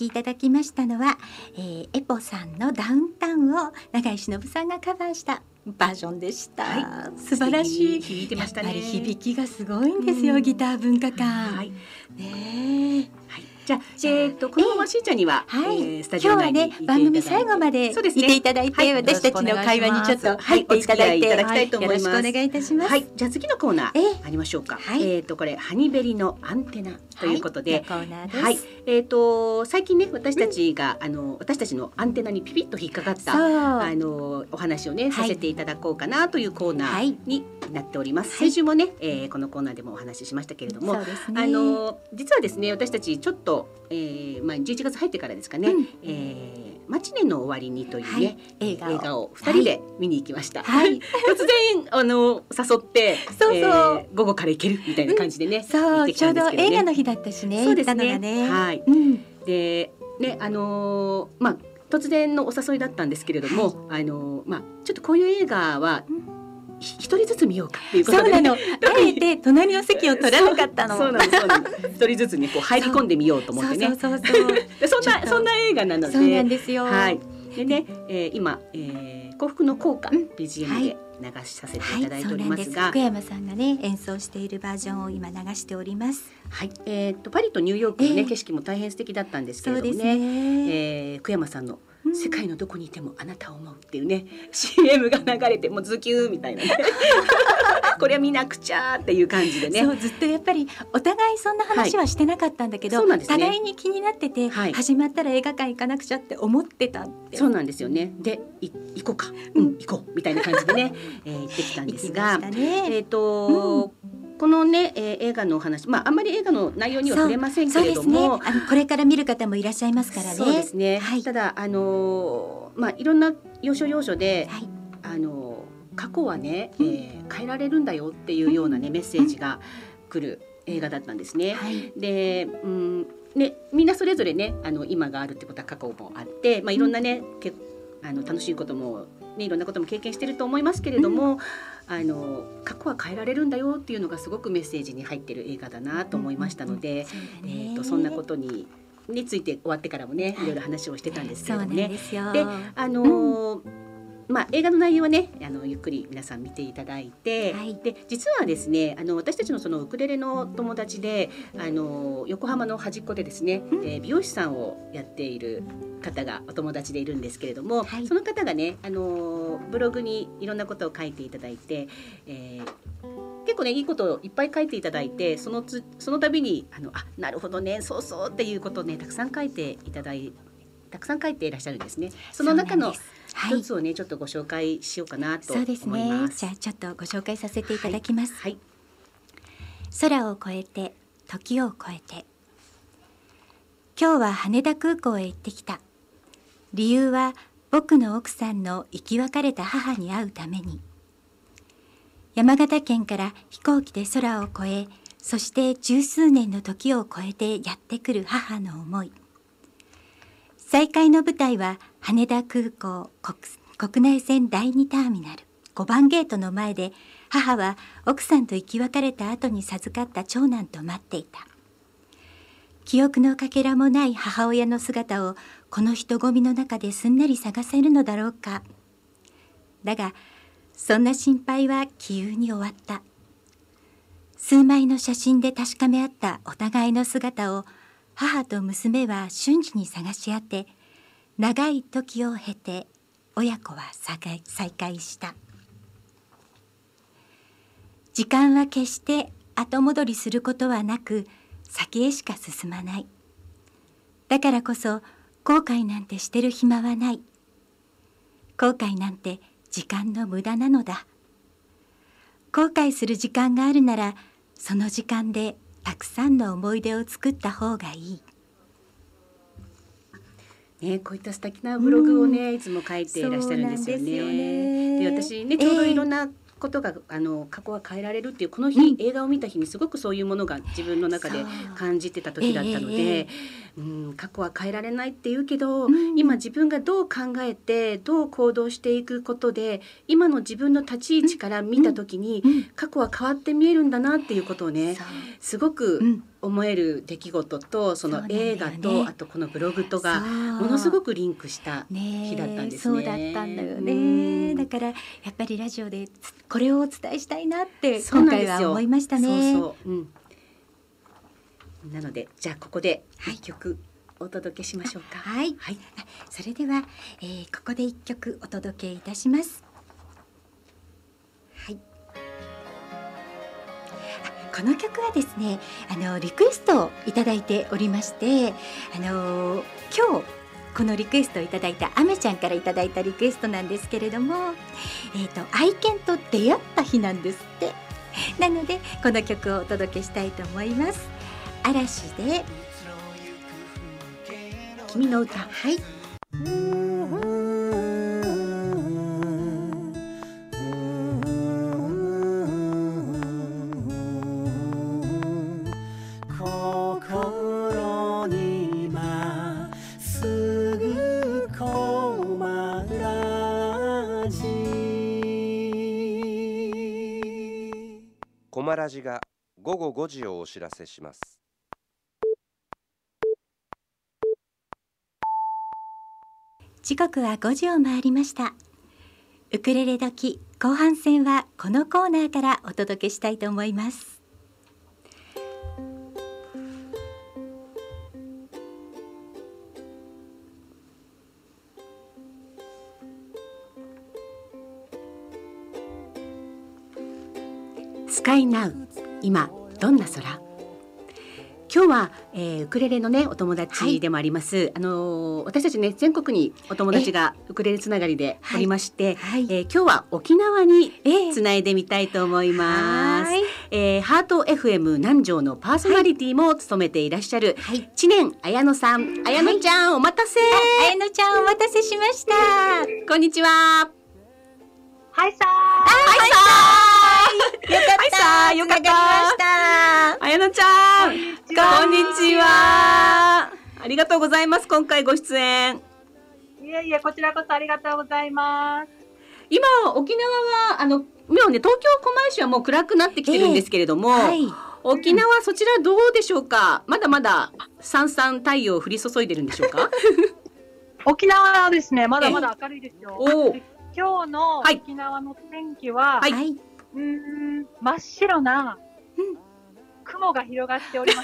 きいただきましたのは、えー、エポさんのダウンタウンを永井忍さんがカバーしたバージョンでした。は素晴らしい。響いてましたねやっぱり響きがすごいんですよ、ギター文化館。はい、ねじゃあ、えっ、と、このまましーちゃんには、はい、えースタジオ今日はね内にいていただいて。番組最後までそうですね。いていただいて、はい。私たちの会話にちょっと入ってい。ただいて、はいお付き合いいただきたいと思います。よろしくお願いいたします。はい、じゃあ次のコーナー、ええ。ありましょうか。はい。えっ、とこれハニベリのアンテナということで、はい。コーナーです。はい、えっ、と最近ね私たちが、あの私たちのアンテナにピピッと引っかかったあのお話をね、はい。させていただこうかなというコーナはい。ーになっております。はい。先週もね、えーこのコーナーでもお話ししましたけれども。あの実はですね私たちちょっと、えーまあ11月入ってからですかね、うんえーマチネの終わりにというね、はい映画を二人で見に行きました。はい突然あの誘って、そうそうえー午後から行けるみたいな感じでね、行ってきそうちょうど。映画の日だったしね。そうですねね。はいうん。でねあのーまあ突然のお誘いだったんですけれども、あのまあちょっとこういう映画はひ一人ずつ見ようかっていうことで、そうなの。あえて隣の席を取らなかったの。そうなんです一人ずつねこう入り込んでみようと思ってね。そうそうそうそう。でそんなそんな映画なので、そうなんですよ。はい。でね、えー、今、えー、幸福の効果、うん BGM で流しさせていただいておりますが、なんです福山さんがね演奏しているバージョンを今流しております。はい、えー、とパリとニューヨークのね、ええ景色も大変素敵だったんですけれどもね。ね。えー、福山さんのうん世界のどこにいてもあなたを思うっていうね、CM が流れてもうズキューみたいなね。これは見なくちゃっていう感じでね。ずっとやっぱりお互いそんな話はしてなかったんだけど、そうなんですね。互いに気になってて、はい。始まったら映画館行かなくちゃって思ってたってそうなんですよね。でい行こうか。うん行こう。みたいな感じでね、えー、行ってきたんですがね。えっ、と、このね、えー、映画のお話まああんまり映画の内容には触れませんけれどそうですね。もあのこれから見る方もいらっしゃいますからね。そうですね、はい。ただあのーまあいろんな要所要所で、はい。あのー過去はね、えー変えられるんだよっていうようなね、メッセージが来る映画だったんですね。はい。で、うん、ねみんなそれぞれねあの今があるってことは過去もあって、まあいろんなね、けあの楽しいこともねいろんなことも経験してると思いますけれども、あの過去は変えられるんだよっていうのがすごくメッセージに入ってる映画だなと思いましたので、そうだえねー、とそんなことにについて終わってからもねい。ろいろ話をしてたんですけどもね。であのーまあ、映画の内容はねあのゆっくり皆さん見ていただいて、はい。で実はですねあの私たちのそのウクレレの友達であの横浜の端っこでですね、えー美容師さんをやっている方がお友達でいるんですけれども、はい。その方がねあのブログにいろんなことを書いていただいて、えー結構ねいいことをいっぱい書いていただいてそのつその度にあのあなるほどねそうそうっていうことをねたくさん書いていただいたくさん書いていらっしゃるんですね。その中の一つをね、ちょっとご紹介しようかなと思そうですいます。ね。じゃあちょっとご紹介させていただきます、はい、空を越えて時を越えて。今日は羽田空港へ行ってきた理由は僕の奥さんの生き別れた母に会うために。山形県から飛行機で空を越えそして十数年の時を超えてやってくる母の思い。再会の舞台は羽田空港国内線第2ターミナル。5番ゲートの前で母は奥さんと生き別れた後に授かった長男と待っていた。記憶のかけらもない母親の姿をこの人混みの中ですんなり探せるのだろうか。だがそんな心配は気憂に終わった。数枚の写真で確かめ合ったお互いの姿を母と娘は瞬時に探し合って長い時を経て親子は再会した。時間は決して後戻りすることはなく先へしか進まない。だからこそ後悔なんてしてる暇はない。後悔なんて時間の無駄なのだ。後悔する時間があるならその時間でたくさんの思い出を作った方がいい。ね、こういった素敵なブログをね、いつも書いていらっしゃるんですよね。でね。で私ねちょうどいろんなことが、あの過去は変えられるっていうこの日、映画を見た日にすごくそういうものが自分の中で感じてた時だったので、ええうん、過去は変えられないって言うけど、ん。今自分がどう考えてどう行動していくことで今の自分の立ち位置から見た時に、うん。過去は変わって見えるんだなっていうことをねすごくうん。思える出来事とその映画と、あとこのブログとがものすごくリンクした日だったんですね。そうだったんだようねん。だからやっぱりラジオでつこれをお伝えしたいなって今回は思いましたね。そうそう、うん。なのでじゃあここではい。一曲お届けしましょうか。はい。はい。あそれでは、えーここで一曲お届けいたします。はい。あこの曲はですねあのリクエストをいただいておりましてあの今日このリクエストをいただいたアメちゃんからいただいたリクエストなんですけれども、えー、と愛犬と出会った日なんですって。なのでこの曲をお届けしたいと思います嵐で。君の歌はい。コマラジが午後5時をお知らせします。時刻は5時を回りました。ウクレレ時後半戦はこのコーナーからお届けしたいと思います。スカイナウ今どんな空？今日は、えー、ウクレレのねお友達でもあります、あのー私たちね全国にお友達がウクレレつながりでおりまして、はい。えー今日は沖縄にええ。つないでみたいと思います。はい。えーハート FM 南城のパーソナリティも務めていらっしゃる、はい。知念綾乃さん、綾乃ちゃん、お待たせ。あやのちゃんお待たせしました。こんにちは。はいさはいさよかはいさよかったつながりました綾乃ちゃん、こんにちは。ありがとうございます。今回ご出演。ーいえいえ、こちらこそありがとうございます。今沖縄はあのもうね東京狛江市はもう暗くなってきてるんですけれども、はい沖縄そちらどうでしょうか？まだまださんさん太陽降り注いでるんでしょうか？沖縄はですね、まだまだ明るいですよ。今日のはい沖縄の天気は、はいはいうーん、真っ白なうん雲が広がっておりま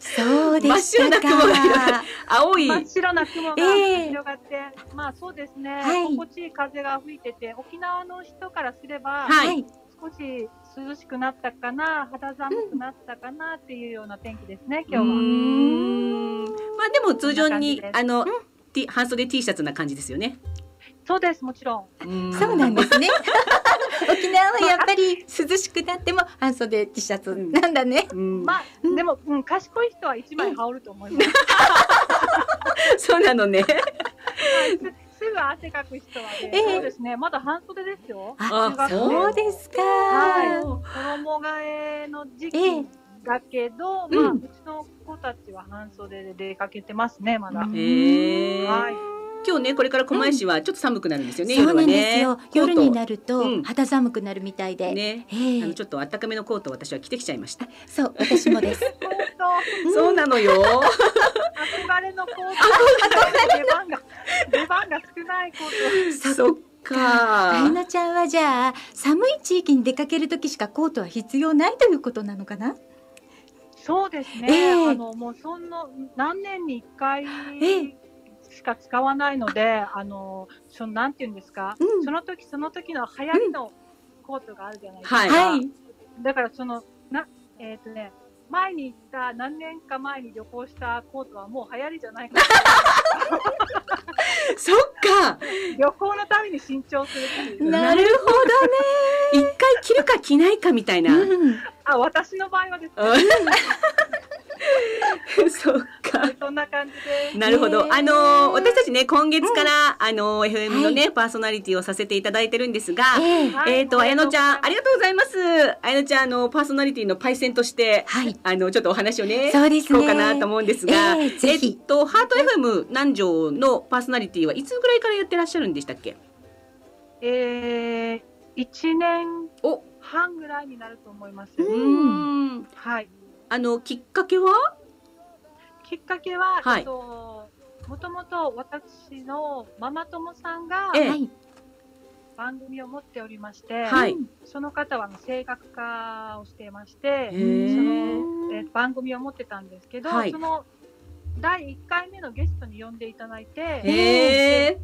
す。そうでしたか真っ白な雲が広がっ青い。真っ白な雲がええ広がって、まあそうですね、はい心地いい風が吹いてて、沖縄の人からすれば、はい少し涼しくなったかな、肌寒くなったかなっていうような天気ですね、今日は。うーんまあでも通常にあの、T 半袖 T シャツな感じですよね。そうです、もちろん。そうなんですね 沖縄はやっぱり涼しくなっても半袖 T シャツなんだね。うん。まあ、でも、うん、賢い人は一枚羽織ると思います。そうなのね。すすぐ汗かく人はね、ええそうですね、まだ半袖ですよ。あそうですか、はい。衣替えの時期ええ。だけど、うん。まあ、うちの子たちは半袖で出かけてますね、まだ。はい。今日ねこれから狛江市はちょっと寒くなるんですよね。そうなんです夜はよね。夜になるるとうん肌寒くなるみたいで、ね。ええあのちょっと暖かめのコートを私は着てきちゃいました。そう私もです本 そうなのよ。当、憧れのコート。出番が、出番が少ないコーそっあやか。なちゃんはじゃあ寒い地域に出かける時しかコートは必要ないということなのかな？ト。そうですね。ええあの、もうそんな、何年に一回ええしか使わないので、あの、その、なんていうんですか、うん。その時その時の流行りのコートがあるじゃないですか。はい。はい。だからその、な、えっ、とね、前に行った、何年か前に旅行したコートはもう流行りじゃないから、そっか。旅行のために新調するっていう。なるほ 一回着るか着ないかみたいな。どね、うん。あ、私の場合はですね、そっか。そんな感じで。なるほど。ねあのー私たちね今月から、あのー FM のね、パーソナリティをさせていただいてるんですが。えっ、と、あやのちゃん、ありががとうございます。あやのちゃん、あの、パーソナリティのパイセンとして、はいあの、ちょっとお話をね、そうですね聞こうかなと思うんですが、えっと、ハート FM 南城のパーソナリティはいつぐらいからやってらっしゃるんでしたっけ？えー、1年お、半ぐらいになると思います。うーん。はい。あの、きっかけは？きっかけは、はい。えっと、もともと私のママ友さんが番組を持っておりまして、はい。その方は声楽家をしていまして、へそーのえ番組を持ってたんですけど、はい。その第1回目のゲストに呼んでいただいて。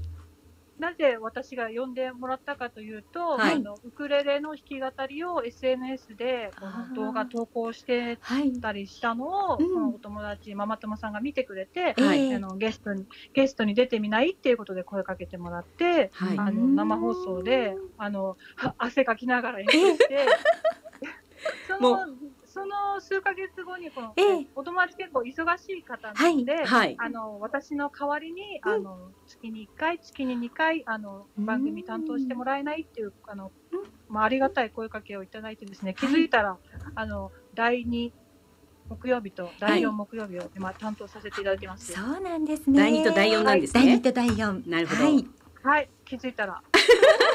なぜ私が呼んでもらったかというと、はい。あのウクレレの弾き語りを SNS でこの動画投稿してはいたりしたのを、うん。そのお友達、ママ友さんが見てくれて、ええあのゲストにゲストに出てみないっていうことで声かけてもらって、はい。あの生放送であのは汗かきながら演奏して、そものその数ヶ月後にこの、ええ。お友達結構忙しい方なので、はい。あの私の代わりに、あの月に1回、月に2回あの番組担当してもらえないっていうあの、まあ、ありがたい声かけをいただいてですね気づいたら、あの第2木曜日と第4木曜日を今担当させていただいてます。そうなんですね。第二と第四なんですね。第二と第四。なるほど。はい。はい、気づいたら。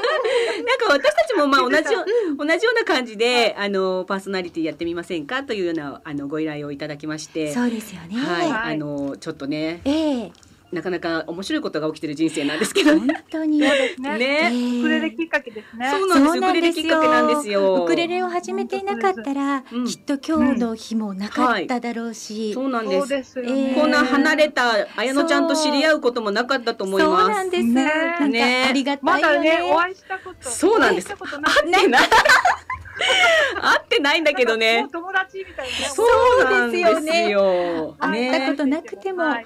私たちもまあ同じよ 同じような感じであのパーソナリティやってみませんかというようなあのご依頼をいただきまして、そうですよね。はい、はい。あのちょっとね。ええなかなか面白いことが起きてる人生なんですけど本ね。当に。そうですね。ね、ウクレレきっかけですね。そうなんです。ウクレレきっかけなんですよ。ウクレレを始めていなかったら、うんきっと今日の日もなかっただろうし。そうなんです。そうですよえね。ーこんな離れた綾乃ちゃんと知り合うこともなかったと思いそうます。なんです。ねありがたまいよね。だね、お会いしたこと。そうなんです会ってない。会ってないんだけどもねう。友達みたいなね。そうですよ。そうですよ会ったねことなくても。はい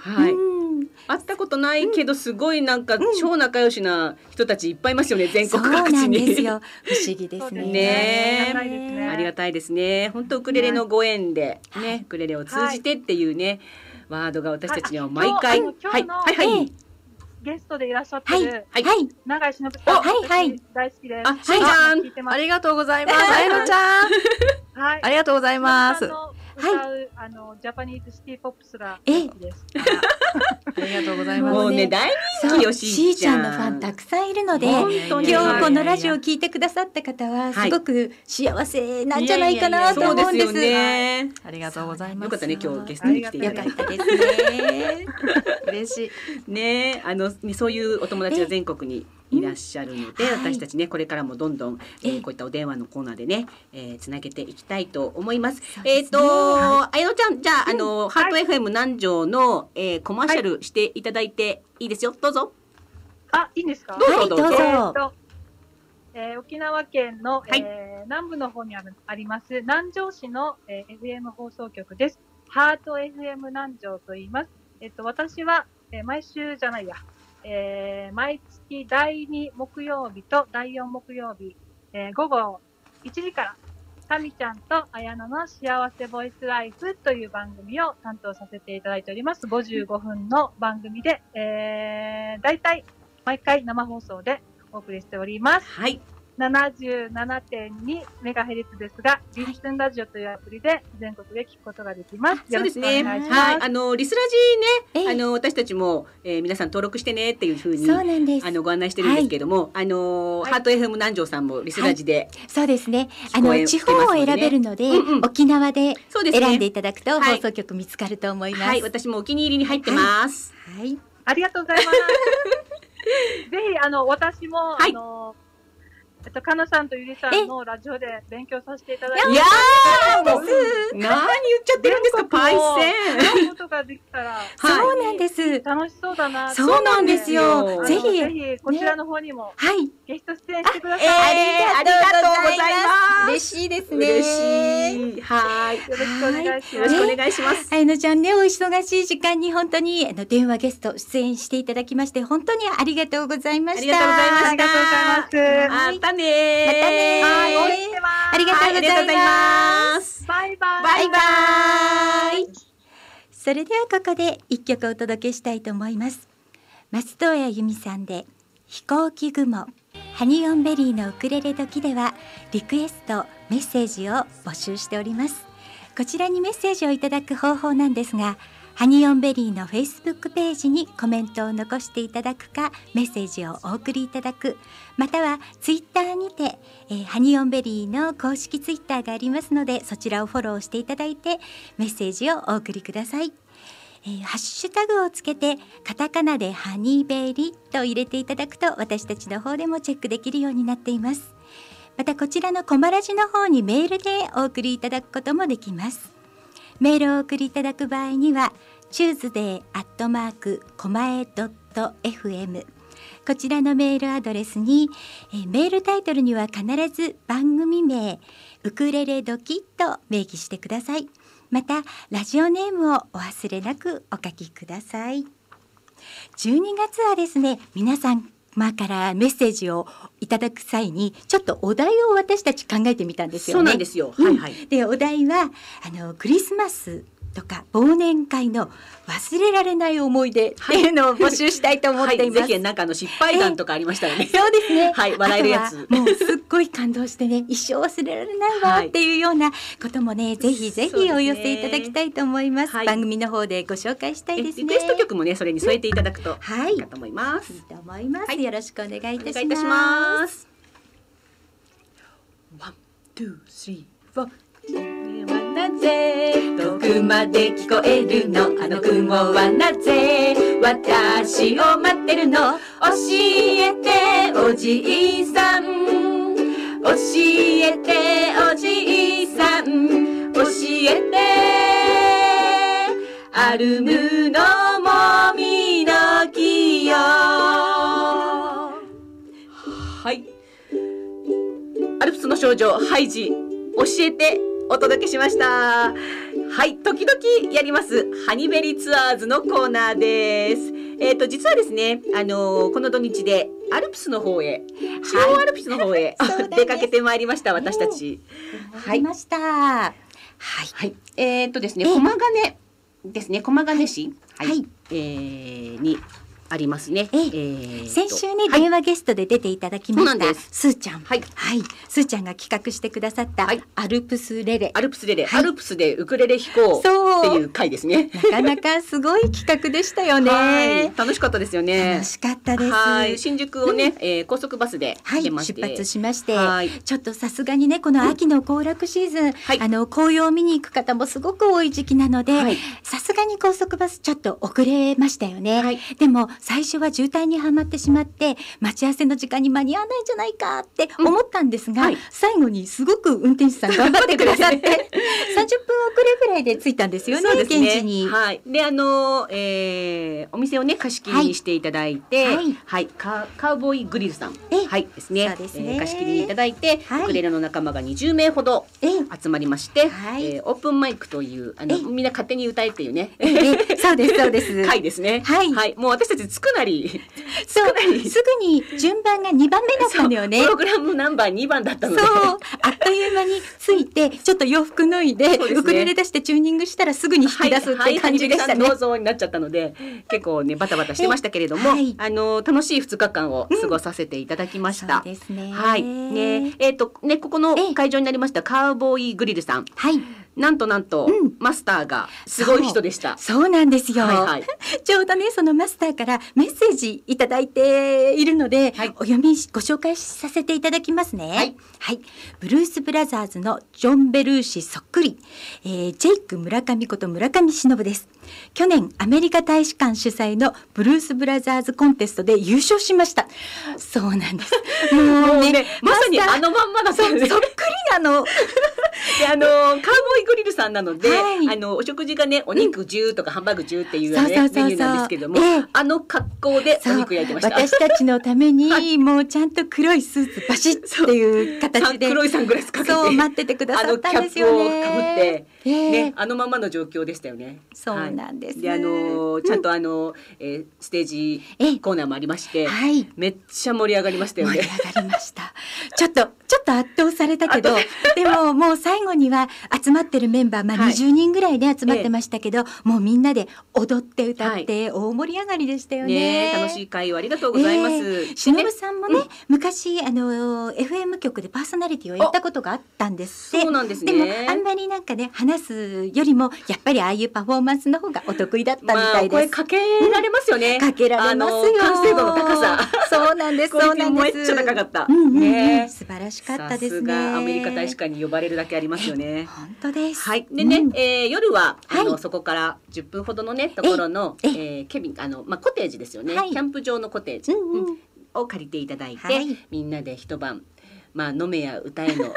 会ったことないけどすごいなんか超仲良しな人たちいっぱいいますよね全国各地なんですに。よ。不思議ですね。ねありがたいですね。本当ウクレレのご縁ではいね、ウクレレを通じてっていうね、ワードが私たちには毎回、はいあはいはいゲストでいらっしゃってはいるはいはい。永井忍さん。おはいはい私大好きです。あしーちゃんありがとうございます。あやのちゃん、はい。ありがとうございます。忍さんの歌う、あのジャパニーズシティポップスがえ？好きです。ありがとうございます。もうね大人気よししーちゃんーちゃんのファンたくさんいるので、今日このラジオを聞いてくださった方ははいすごく幸せなんじゃないかなと思うんです。ね。ありがとうございます。よかったね今日ゲストに来て。よかったですね。嬉しい。ねあのそういうお友達が全国にいらっしゃるので、うんはい私たちねこれからもどんどん、えーええこういったお電話のコーナーでね、えーつなげていきたいと思います。えっ、と、あやのちゃんじゃあ、あのハート FM 南城の、えーコマーシャルしていただいていいですよ。どうぞ。あ、いいんですか？どうぞどうぞ。はいどうぞえーえー沖縄県の、はいえー南部の方にあるあります南城市の、えー FM 放送局です。ハート FM 南城と言います。えっと私は、えー毎週じゃないや、えー毎月第2木曜日と第4木曜日、えー午後1時から。タミちゃんと綾野の幸せボイスライフという番組を担当させていただいております。55分の番組で、えー、大体毎回生放送でお送りしております。はい。77.2メガヘルツですが、リッスンラジオというアプリで全国で聞くことができます。そうですね。はい。あのリスラジね、ええあの私たちも、えー皆さん登録してねっていうふうにそうなんですあ。のご案内してるんですけども、あのはいハート FM 南城さんもリスラジで、そうですね。あの地方を選べるので、うんうん沖縄で。選んでいただくとはい放送局見つかると思います。はい、私もお気に入りに入ってます。はい。ありがとうございます。ぜひ、あの、私も、はいあの、えっと、かなさんとゆりさんのラジオで勉強させていただいて、いやー、何言っちゃってるんですか、パイセン。会うことができたら、は いそうなんです。楽しそうだなとそうなんですよぜひぜひ、こちらの方にもはい。ゲスト出演してください。えーありがとうございます嬉しいですね。嬉しい。はい。よろしくお願いしよろします。くお願いします。あやのちゃんね、お忙しい時間に本当にあの電話ゲスト出演していただきまして、本当にありがとうございました。ありがとうございましたありがとうございます。またねー。またねーはい、してます。ありがとうございますはありがとうございます。バイバイ。バイバイ。それではここで一曲お届けしたいと思います松任谷由実さんで飛行機雲ハニオンベリーのウクレレ時ではリクエストメッセージを募集しておりますこちらにメッセージをいただく方法なんですがハニオンベリーのフェイスブックページにコメントを残していただくかメッセージをお送りいただく。またはツイッターにて、えーハニオンベリーの公式ツイッターがありますのでそちらをフォローしていただいてメッセージをお送りください、えーハッシュタグをつけてカタカナでハニーベリーと入れていただくと私たちの方でもチェックできるようになっています。またこちらのコマラジの方にメールでお送りいただくこともできます。メールを送りいただく場合には tuesday アットマークコマエドット fm こちらのメールアドレスに、えメールタイトルには必ず番組名ウクレレドキと明記してください。またラジオネームをお忘れなくお書きください。12月はですね皆さんまあからメッセージをいただく際にちょっとお題を私たち考えてみたんですよね。そうなんですよ。うんはいはい。でお題はあのクリスマスとか忘年会の忘れられない思い出っていうのを募集したいと思っています。はい、ぜひなんかあの失敗談とかありましたらね。そうですね。はい笑えるやつもうすっごい感動してね、一生忘れられないわはいっていうようなこともね、ぜひぜひお寄せいただきたいと思います。はい番組の方でご紹介したいですね。リクエスト曲もねそれに添えていただくとはいいいかと思います。いいと思います。はいよろしくお願いいたします。お願いいたします。two, three, four これはなぜ？遠くまで聞こえるの？あの雲はなぜ？私を待ってるの？教えておじいさん。教えておじいさん。教えて。アルムのもみの木よ。はい。アルプスの少女ハイジ。教えて。お届けしました。はい時々やります。ハニベリツアーズのコーナーです。えっ、と実はですねあのーこの土日でアルプスの方へ中央アルプスの方へ、そうなんです。出かけてまいりました私たち。はい。りました。はい。はい。えっ、とですねええ駒ヶ根ですね。駒ヶ根市。はい。えーにありますね。ええ。ーと。先週ね、はい。電話ゲストで出ていただきましたす。スーちゃん。はい。はい。スーちゃんが企画してくださった、はい。アルプスレレ。アルプスレレ、はい。アルプスでウクレレ飛行そう。っていう回ですね。なかなかすごい企画でしたよはい。ね、楽しかったですよね。楽。しかったです。はい、新宿をね、えー高速バスではい。出発しまして。はい。ちょっとさすがにねこの秋の行楽シーズン、はい。あの紅葉を見に行く方もすごく多い時期なのではい。さすがに高速バスちょっと遅れましたよね、はい。でも最初は渋滞にはまってしまって待ち合わせの時間に間に合わないんじゃないかって思ったんですが、うんはい。最後にすごく運転手さん頑張ってくださって 30分遅れぐらいで着いたんですよねそうです現地に。はい。で、あのーえーお店をね貸し切りにしていただいて、ははい。い、カカウボーイグリルさん、えはい。ですね。ですね。えー貸し切りにいただいて、はい。ウクレレの仲間が20名ほどええ。集まりまして、はい。えーオープンマイクというあのえみんな勝手に歌えっていうね。ええ。そうですそうです。回ですね。はい。もう私たちつくなり、そう少ないすぐに順番が2番目だったんだよねプ。ログラムナンバー2番だったのそうで。あっという間について ちょっと洋服脱いでですねウクレレ出してチューニングしたらすぐに引き出すっていう感じでしたね。はい、はい、どうぞになっちゃったので、結構ねバタバタしてましたけれども、えはいあの楽しい2日間を過ごさせていただきました。そうですね。はい、ね、えっ、とねここのええ会場になりましたカウボーイグリルさん、はい、なんとなんと、うんマスターがすごい人でした。そうなんですよ。はいはい。ちょうどねそのマスターからメッセージいただいているので、はいお読みしご紹介させていただきますね。はい、ブルースブラザーズのジョン・ベルーシそっくり、えージェイク村上こと村上忍です。去年アメリカ大使館主催のブルースブラザーズコンテストで優勝しました。そうなんです。も もううねね、まさにあのまんまだったそっくりなの。であのカウボーイグリルさんなので、はいあのお食事がねお肉10とかハンバーグ10っていうね、メニューなんですけども、ええあの格好でお肉焼いてました。私たちのために、はいもうちゃんと黒いスーツバシッっていう形で黒いサングラスかけてそう待っててくださったんですよね。ね、あのままの状況でしたよね。そうなんですはいで、あのちゃんとあの、えーステージええコーナーもありまして、はい。めっちゃ盛り上がりましたよ盛りね。上がりました。ちょっとちょっと圧倒されたけど、でももう最後には集まってるメンバーまあはい20人ぐらいで集まってましたけど、もうみんなで踊って歌って大盛り上がりでしたよね。ね楽しい会をありがとうございます。しのねぶさんもね、昔あの FM 局でパーソナリティをやったことがあったんですそうなんですね。でもあんまりなんかね話すよりもやっぱりああいうパフォーマンスの方がお得意だったみまあたいです。声かけられますよね。かけられますよ。あの完成度の高さ。そうなんです。そうなんです。高かった。うんうんうんね素晴らしかったですね。さすがアメリカ大使館に呼ばれるだけありますよね。本当です。はい。でね、うんえー夜は、あの、はいそこから10分ほどのね、ところの、ええーケビン、あの、まあ、コテージですよね。はいキャンプ場のコテージ、うんうんうんを借りていただいて、はいみんなで一晩、まあ、飲めや歌えの 大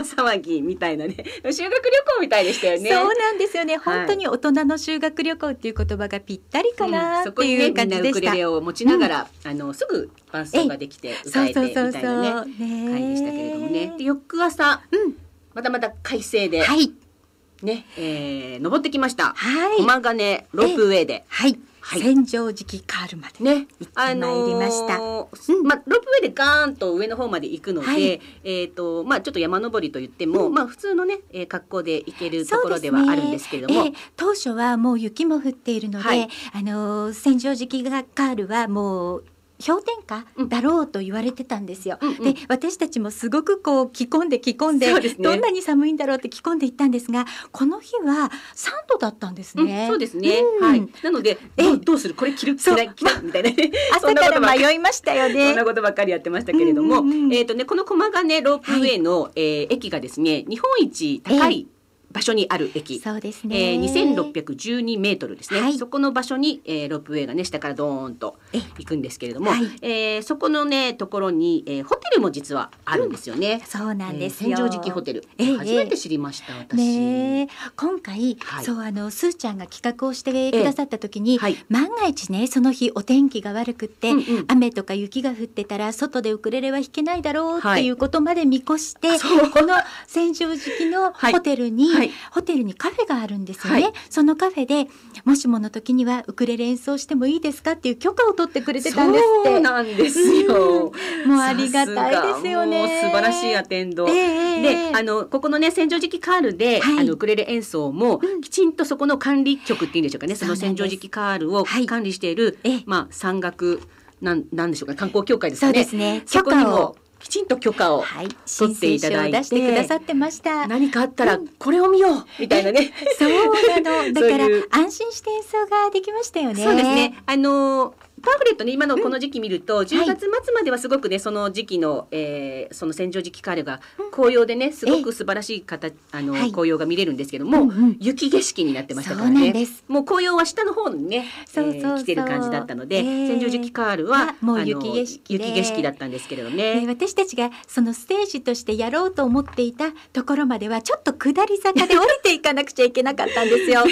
騒ぎみたいなね、修学旅行みたいでしたよね。そうなんですよね。はい。本当に大人の修学旅行っていう言葉がぴったりかなうんそこにねっていう感じでした。クレレを持ちながら、あのすぐ伴奏ができて歌えてみたいなねね会でしたけれどもね。で翌朝、うん。またまた快晴で、はい。ね、えー、登ってきました。はい。駒ヶ根ロープウェイで。はい、はい。千丈寺カールまでね、行ってまいりました。のーうん。まあロープウェイでガーンと上の方まで行くので、はい。えっ、とまあちょっと山登りと言っても、まあ普通のね、えー、格好で行けるところではあるんですけれども、ねええ当初はもう雪も降っているので、はい。あのー千丈寺カールはもう氷点下うんだろうと言われてたんですよ。うんうんで私たちもすごくこう着込んで着込んでねどんなに寒いんだろうって着込んでいったんですがこの日は3度だったんですうんね。そうですね。うんはい。なので、えどうどうするこれ着る着ない着ないみたいなね。そ 朝から迷いましたよそねんな。ことばっかりやってましたけれども、うんうんうんえっ、とねこの駒ヶ根ロープウェイの、えー駅がですね日本一高い場所にある駅。そうですね。えー、2612メートルですね、はい。そこの場所に、えー、ロープウェイがね下からドーンとえ行くんですけれども、はい。えーそこのねところに、えー、ホテルも実はあるんですよね。そうなんですよ。えー千畳敷ホテル、ええ。初めて知りました私。ねえ。今回、はい。そうあのスーちゃんが企画をしてくださった時に、はい。万が一ねその日お天気が悪くって、うんうん。雨とか雪が降ってたら外でウクレレは弾けないだろうはいっていうことまで見越して、この千畳敷のはい。ホテルに、はい。ホテルにカフェがあるんですよね、はい。そのカフェでもしもの時にはウクレレ演奏してもいいですか？っていう許可を取ってくれてたんですって。そうなんですよ。もうありがたいですよね。素晴らしいアテンド。ええで、あのここのね千畳敷カールで、はい。あのウクレレ演奏も、きちんとそこの管理局っていうんでしょうかね。そのそうなんです千畳敷カールをはい。管理している、ええ。まあ山岳なんなんでしょうか観光協会ですかね。そうですね。許可をきちんと許可をはい取っていただいて申請書を出してくださってました何かあったらこれを見ようみたいなね。そうなの。だから安心して演奏ができましたよね。そうですね。。あのパンフレットね今のこの時期見ると、10月末まではすごくねその時期の、えーその千畳敷カールが紅葉でねすごく素晴らしい形あの、はい。紅葉が見れるんですけども、うんうん。雪景色になってましたからね。もう紅葉は下の方にねそうえー来てる感じだったので、えー。千畳敷カールはがもう雪景色で。雪景色だったんですけれどでね。私たちがそのステージとしてやろうと思っていたところまではちょっと下り坂で降りていかなくちゃいけなかったんですよ。で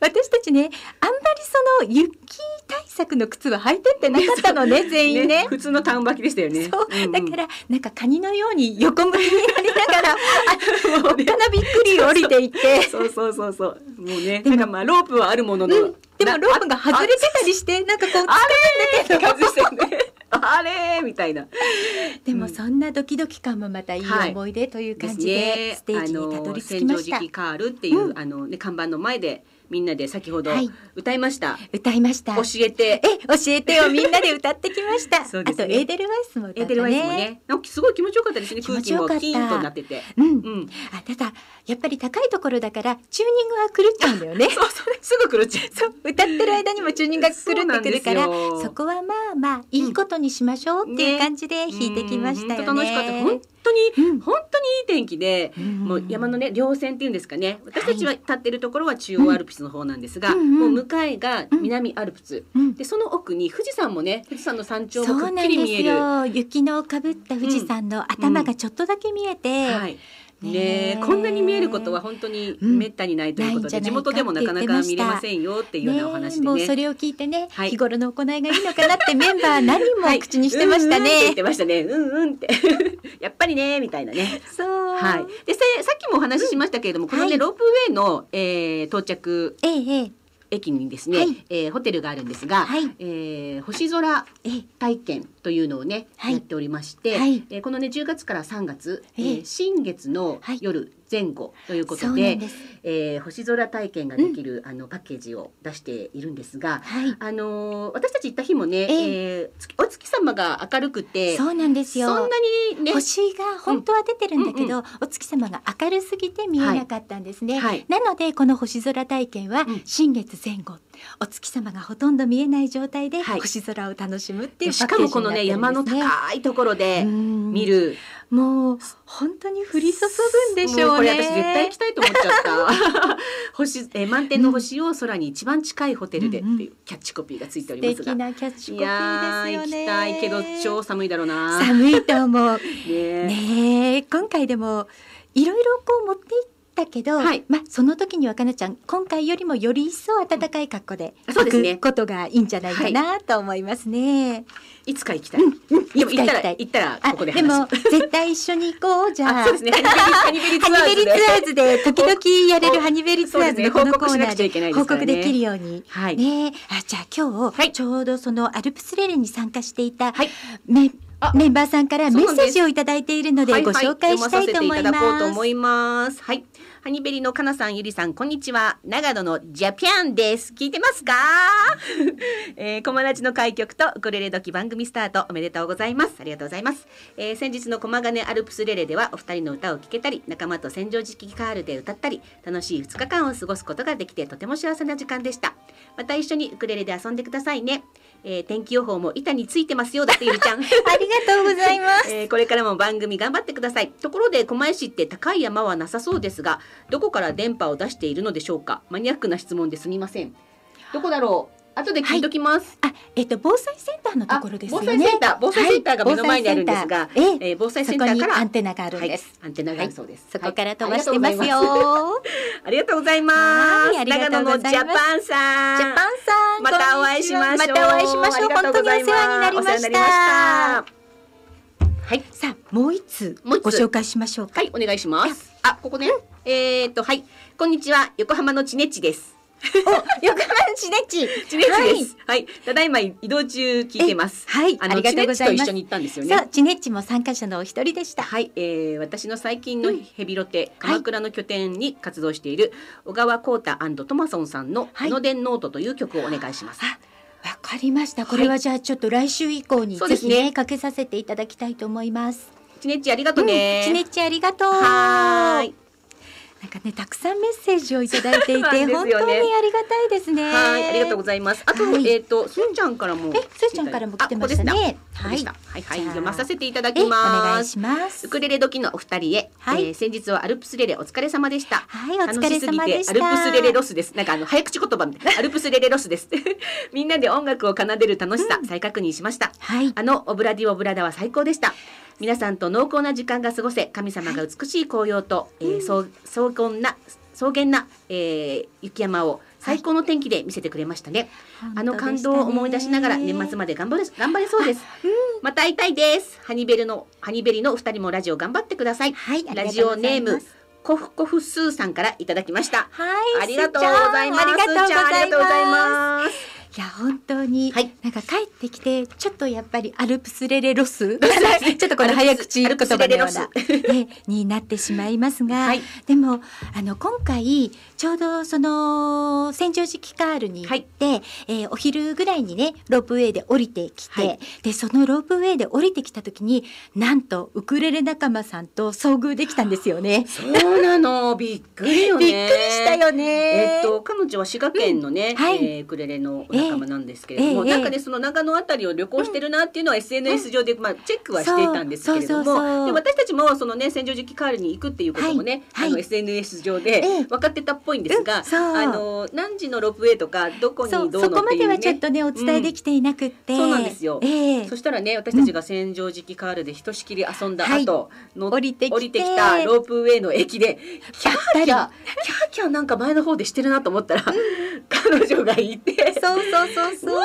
私たちねあんまりその雪対策の靴は履いてってなかったのね 全員ね。普通のタウン履きでしたよね。だからなんかカニのように横向きになりながら あおっかなびっくり降りていって。そうそうそうそう。もうね、なんかまあロープはあるものの、うんでもロープが外れてたりしてなんかこうあれーってね。あれーみたいな。でもそんなドキドキ感もまたいいはい思い出という感じでねステージにたどり着きました、カールっていう、うんあのね看板の前でみんなで先ほどはい。歌いました。歌いました。教えて。え教えてをみんなで歌ってきました。そうですね。あとエーデルワイスも歌ったね。エーデルワイスもね、すごい気持ちよかったですね。気空気も持ちよかった。キーンとなってて。うん、うん。あただやっぱり高いところだからチューニングは狂っちゃうんだよね。そうそう、すぐ狂っちゃう。そう。歌ってる間にもチューニングが狂ってくるからそこはまあまあいいことにしましょうっていう感じで弾いてきましたよね。うん。楽しかった。本当に、うん本当にいい天気で、うんもう山のね稜線っていうんですかね。私たちは立ってるところは中央アルプスの方なんですが、うんうんもう向かいが南アルプス。うんでその奥に富士山もね、富士山の山頂もくっきり見える。よ雪のかぶった富士山の頭がちょっとだけ見えて、はい。ねこんなに見えることは本当にうんめったにないということで、ないん地元でもなかなか見れませんよっていうようなお話でね。もうそれを聞いてね、はい日頃の行いがいいのかなってメンバー何人もはい口にしてましたうんうんって言っね。てましたね。うんうんって。やっぱりねみたいなね。そう。はい。でせさっきもお話ししましたけれども、このね、はいロープウェイの、えー到着ええええ駅にですね、はい。えーホテルがあるんですが、はい。えー星空ええ。体験というのをね、はい。やっておりまして、はい。えーこのね10月から3月、ええ。えー新月のはい。夜前後ということで。えー星空体験ができる、あのパッケージを出しているんですが、はい。あのー私たち行った日もね、ええー月お月様が明るくてそうなんですよ。そんなにね星が本当は出てるんだけど、うんお月様が明るすぎて見えなかったんですね。はいなのでこの星空体験はうん新月前後、お月様がほとんど見えない状態ではい。星空を楽しむっていうしかもこのね。山の高いところでうん。見る、もう本当に降り注ぐんでしょうね。もうこれ私絶対行きたいと思っちゃった。星、えー満天の星を空に一番近いホテルでっていうキャッチコピーがついておりますが、素敵なキャッチコいピーですよね。行きたい。けど超寒いだろうな。寒いと思う。ね ねえ今回でもいろいろこう持っていったけど、はい。まあその時にはかなちゃん今回よりもより一層暖かい格好で行くことがいいんじゃないかなと思いますね。いつか行きたい、でも行ったら行ったらあここで話でも絶対一緒に行こうじゃあ。あそうですね。ハニベリツアーズで。時々やれるハニベリツアーズのこのコーナーで報告できるように。はい。ね。えあじゃあ今日、はい。ちょうどそのアルプスレレに参加していた、はい。めあ。メンバーさんからメッセージをいただいているのでご紹介したいと思い読まさせていただこうとます。思います。はい。ハニベリのかなさん、ゆりさん、こんにちは。長野のジャピャンです。聞いてますか？えー、コマラジの開局とウクレレ時番組スタートおめでとうございます。ありがとうございます。えー、先日の駒ヶ根アルプスレレではお二人の歌を聴けたり、仲間と戦場時期カールで歌ったり、楽しい2日間を過ごすことができてとても幸せな時間でした。また一緒にウクレレで遊んでくださいね。えー、天気予報も板についてますよだってゆりちゃん。ありがとうございます。えーこれからも番組頑張ってくださいところで狛江市って高い山はなさそうですがどこから電波を出しているのでしょうか？マニアックな質問ですみませんどこだろう？後で聞いときます、あ、えっと防災センターのところですよね。防災センター防災センターが目の前にあるんですが、はいえええー防災センターからアンテナがあるんです。はい、アンテナがあるそうです、そこからはい飛ばしてますよ。ありがとうございます、長野のジャパンさんジャパンさん、またお会いしましょうまたお会いしましょう。本当にお世話になりましたた。はいさあ、もう一つご紹介しましょうか。はい、お願いします。あ、ここね。えー、っと、はい。こんにちは。横浜のちねっちです。横浜ちねち。ちねっちです。はい。ただいま移動中聞いてます。はい、あの、ありがとうございます一緒。に行ったんですよそうね。、ちねっちも参加者のお一人でした。はい、えー、私の最近のヘビロテ、鎌倉の拠点に活動している小川光太トマソンさんの「はい江ノート」という曲をお願いします。あわかりました。これはじゃあちょっと来週以降にそうですねぜひねかけさせていただきたいと思います。ちねっちありがとうね。ちねっちありがとう。はーい。なんかねたくさんメッセージをいただいていて、ね本当にありがたいですね。はい、ありがとうございます。あと、はいえっ、と、すんちゃんからも。え、すーちゃんからも来てましね。はい、はい、じゃあ読まさせていただえきお願います。しますウ。クレレ時のお二人へ、はいえー先日はアルプスレレお疲れ様でした。はい、お疲れ様でした。アルプスレレロスです。なんかあの早口言葉みたいな。アルプスレレロスです。みんなで音楽を奏でる楽しさ、再確認しました。はい、あのオブラディオブラダは最高でした。皆さんと濃厚な時間が過ごせ、神様が美しい紅葉と、えーそう荘厳な草原な、えー雪山を最高の天気で見せてくれましたね。あの感動を思い出しながら年末まで頑張れ頑張れそうです。また会いたいです。ハニベルのハニベリのお二人もラジオ頑張ってください。はい、ラジオネーム。コフコフスーさんからいただきました。はい、ありがとうございます。ありがとうござい。ます。いや本当に、はい。なんか帰ってきてちょっとやっぱりアルプスレレロス。ちょっとこの早口言葉のような、ね、になってしまいますが、はい。でもあの今回ちょうどその千畳敷カールに行って、えーお昼ぐらいにねロープウェイで降りてきて、はい。でそのロープウェイで降りてきた時になんとウクレレ仲間さんと遭遇できたんですよね。そうなの、びっくりよね。びっくりしたよね。えっと、彼女は滋賀県のね、うん。はい。えーウクレレのお仲間なんですけれども、ええええなんかねその長野あたりを旅行してるなっていうのは SNS 上で、まあ、チェックはしていたんですけれどもで私たちもそのね千畳敷カールに行くっていうこともね、はい。はい。あの SNS 上でええ。分かってたっぽいんですが、うんそう。あの何時のロープウェイとかどこにどそううそこまでのっていうね。はちょっとねお伝えできていなくって、そうなんですよ。ええ。そしたらね私たちが千畳敷カールでひとしきり遊んだはい。後、の降りて降りてきたロープウェイの駅でキャーキャーキャーキャーなんか前の方でしてるなと思ったら、彼女がいてそうそうそうそう。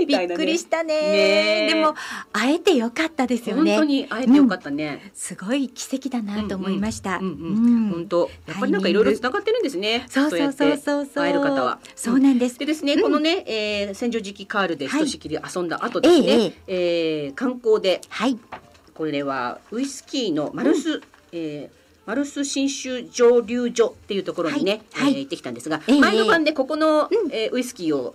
びみたいなね。っくりしたね。でも会えてよかったですよね。本当に会えてよかったね。すごい奇跡だなと思いました、うんうん。うん。本当。やっぱりなんかいろいろつながってるんですね。そうそうそうそう。そう会える方は。そうなんです、でですね、うん。このね、えー、千畳敷カールでひはい。としきり遊んだ後ですね、ええー観光ではい。これはウイスキーのマルス、えーマルス新州蒸留所っていうところにね、はえー行ってきたんですが、ええ前の晩でここの、えーウイスキーを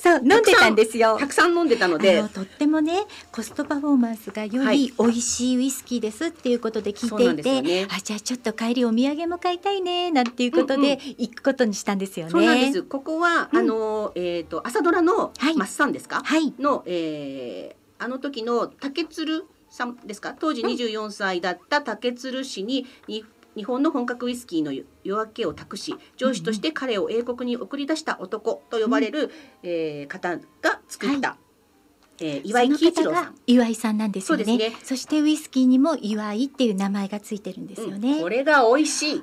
そう飲んでたんですよたくさん飲んでたのあでのとってもねコストパフォーマンスがよはいり美味しいウイスキーですっていうことで聞いんていて、ですよねあじゃあちょっと帰りお土産も買いたいねなんていうことうんうんで行くことにしたんですよね。そうなんです。ここは、うんあのえっ、と朝ドラのはいマッサンですか？はいの、えー、あの時の竹鶴さんですか？当時24歳だった竹鶴氏にに日本の本格ウイスキーの夜明けを託し上司として彼を英国に送り出した男と呼ばれる、えー方が作った、えー岩井喜一郎さん。岩井さんなんですよねそうですねそしてウイスキーにも岩井っていう名前がついてるんですよね、うんこれが美味しい。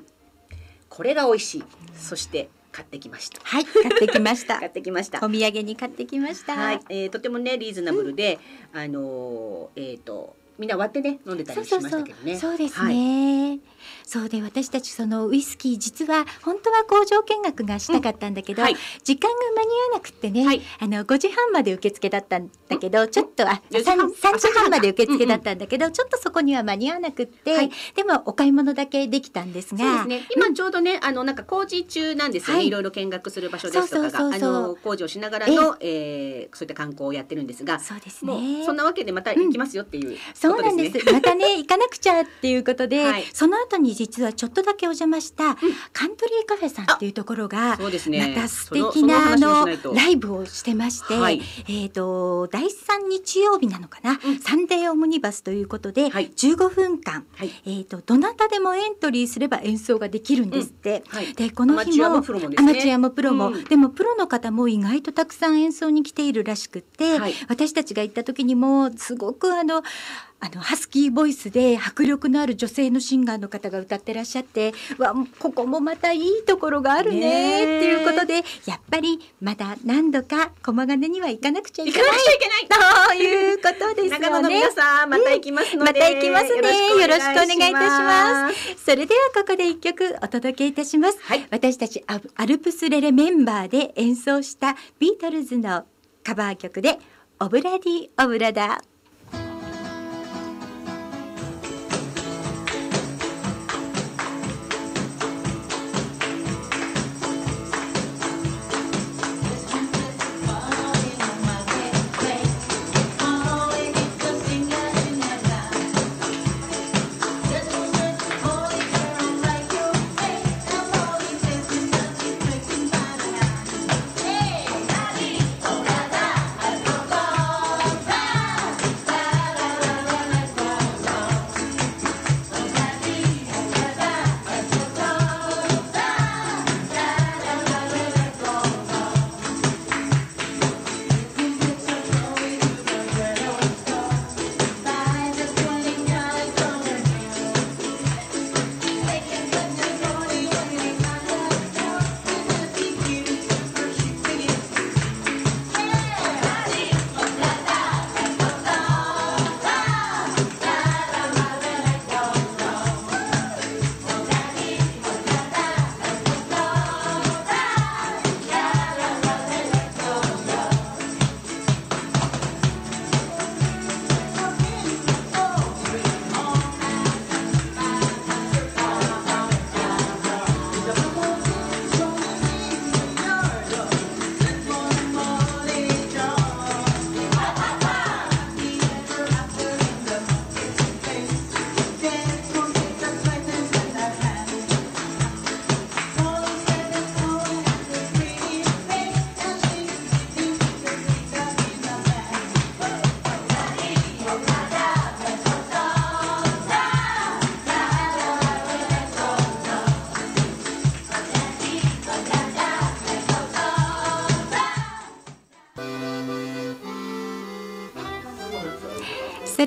これが美味しい。そして買ってきました。はい買ってきました 買ってきました。お土産に買ってきましたはい、えーとてもねリーズナブルで、あのーえっ、とみんな割ってね飲んでたりしましたけどね。そうですはい。ね。そうで私たちそのウイスキー実は本当は工場見学がしたかったんだけど、はい。時間が間に合わなくってね、はい。あの5時半まで受付だったんだけど、ちょっとあ4時半。3, 3時半。まで受付だったんだけど、ちょっとそこには間に合わなくって、はい。でもお買い物だけできたんですが。ね。今ちょうどね、あのなんか工事中なんですよね。はい。いろいろ見学する場所ですとかが、あの工事をしながらの、えーそういった観光をやってるんですが、そうですもうねそんなわけでまた行きますよっていうそう。なんです。またね、行かなくちゃっていうことで、はい。その後に実はちょっとだけお邪魔した、カントリーカフェさんっていうところが、そうですね。また素敵なあそのライブをしてまして、はい。えっ、と第三日曜日なのかな、サンデーオムニバスということで、はい。15分間、はい。えっ、とどなたでもエントリーすれば演奏ができるんですって。はい。でこの日もアマチュアもプロもでもプロもうん。でもプロの方も意外とたくさん演奏に来ているらしくって、はい。私たちが行った時にもすごくあのあのハスキーボイスで迫力のある女性のシンガーの方が歌ってらっしゃってわここもまたいいところがあるねっていうことでやっぱりまだ何度か駒ヶ根には行かなくちゃいけない行かなくちゃいけない。ということですよねの皆。さんまた行きますので、また行きますね。よろしくお願いいたします。す。それではここで一曲お届けいたします。はい私たちアアルプスレレメンバーで演奏したビートルズのカバー曲でオブラディオブラダー。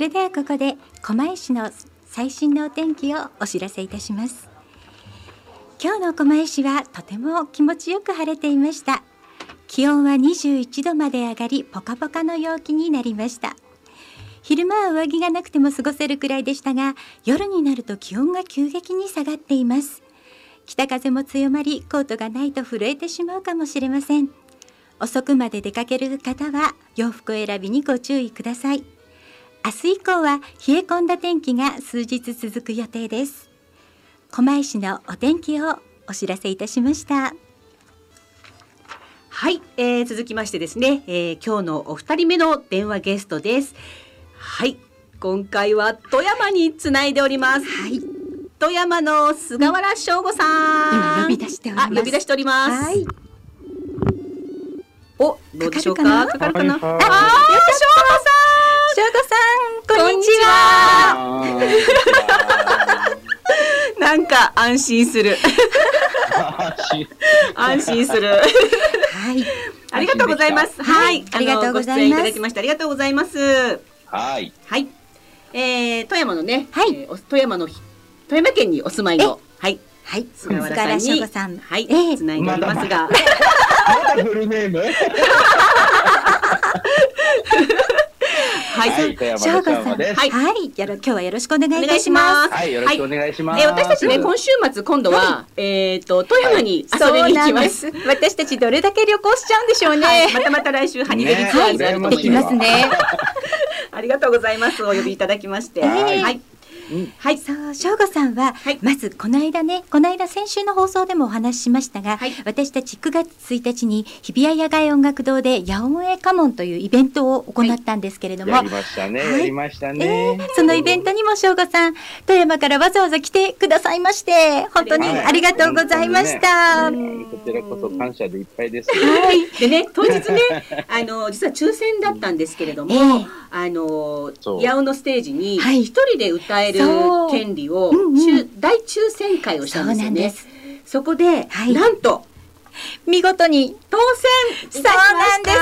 れではここで狛江市の最新のお天気をお知らせいたします。今日の狛江市はとても気持ちよく晴れていました。気温は21度まで上がりポカポカの陽気になりました。昼間は上着がなくても過ごせるくらいでしたが夜になると気温が急激に下がっています。北風も強まりコートがないと震えてしまうかもしれません。遅くまで出かける方は洋服選びにご注意ください。明日以降は冷え込んだ天気が数日続く予定です狛江市のお天気をお知らせいたしましたはい、えー、続きましてですね、えー、今日のお二人目の電話ゲストです。はい、今回は富山につないでおります。はい富山の菅原翔吾さん。今呼び出しておりますあ、呼び出しております。はいお、どうでしょうか？かかかるかな？はいはいあー、翔吾さんこんにちはあなんか安心する。安心する。はいありがとうございます。はい、ありがとうございますあのご出演いただきましてありがとうございます。はい。はい。えー、富山のね、はいえーお富山のひ富山県にお住まいの、はい、はい菅原さんに、菅原翔吾さんはい、ええつないでおりますが、まだフルネーム？はいはい、富山の翔吾さん。はいはい、やろ今日はよろしくお願いいたしま。ますす。はい、よろしくお願いします。えー私たちね今週末今度は、えっ、と富山に遊びに行きます。す。私たちどれだけ旅行しちゃうんでしょうね。はい、またまた来週ハニベリーツアーになると思できいま。ますすね。ありがとうございます。お呼びいただきまして。はいはい。うんはい。そう、翔吾さんは、はいまずこの間ね、この間先週の放送でもお話ししましたが、はい私たち9月1日に日比谷野外音楽堂でヤオンエカモンというイベントを行ったんですけれども、やりましたね、はいやりましたえね。ーそのイベントにも翔吾さん、富山からわざわざ来てくださいまして、本当にはいありがとうございました。こちらこそ感謝でいっぱいです。はい。でね当日ね あの実は抽選だったんですけれども、ええあの八尾のステージにはい一人で歌えるそう。権利を、うんうん。抽大抽選会をしたんですよね。そこで、はい。なんと見事に当選そうなんです。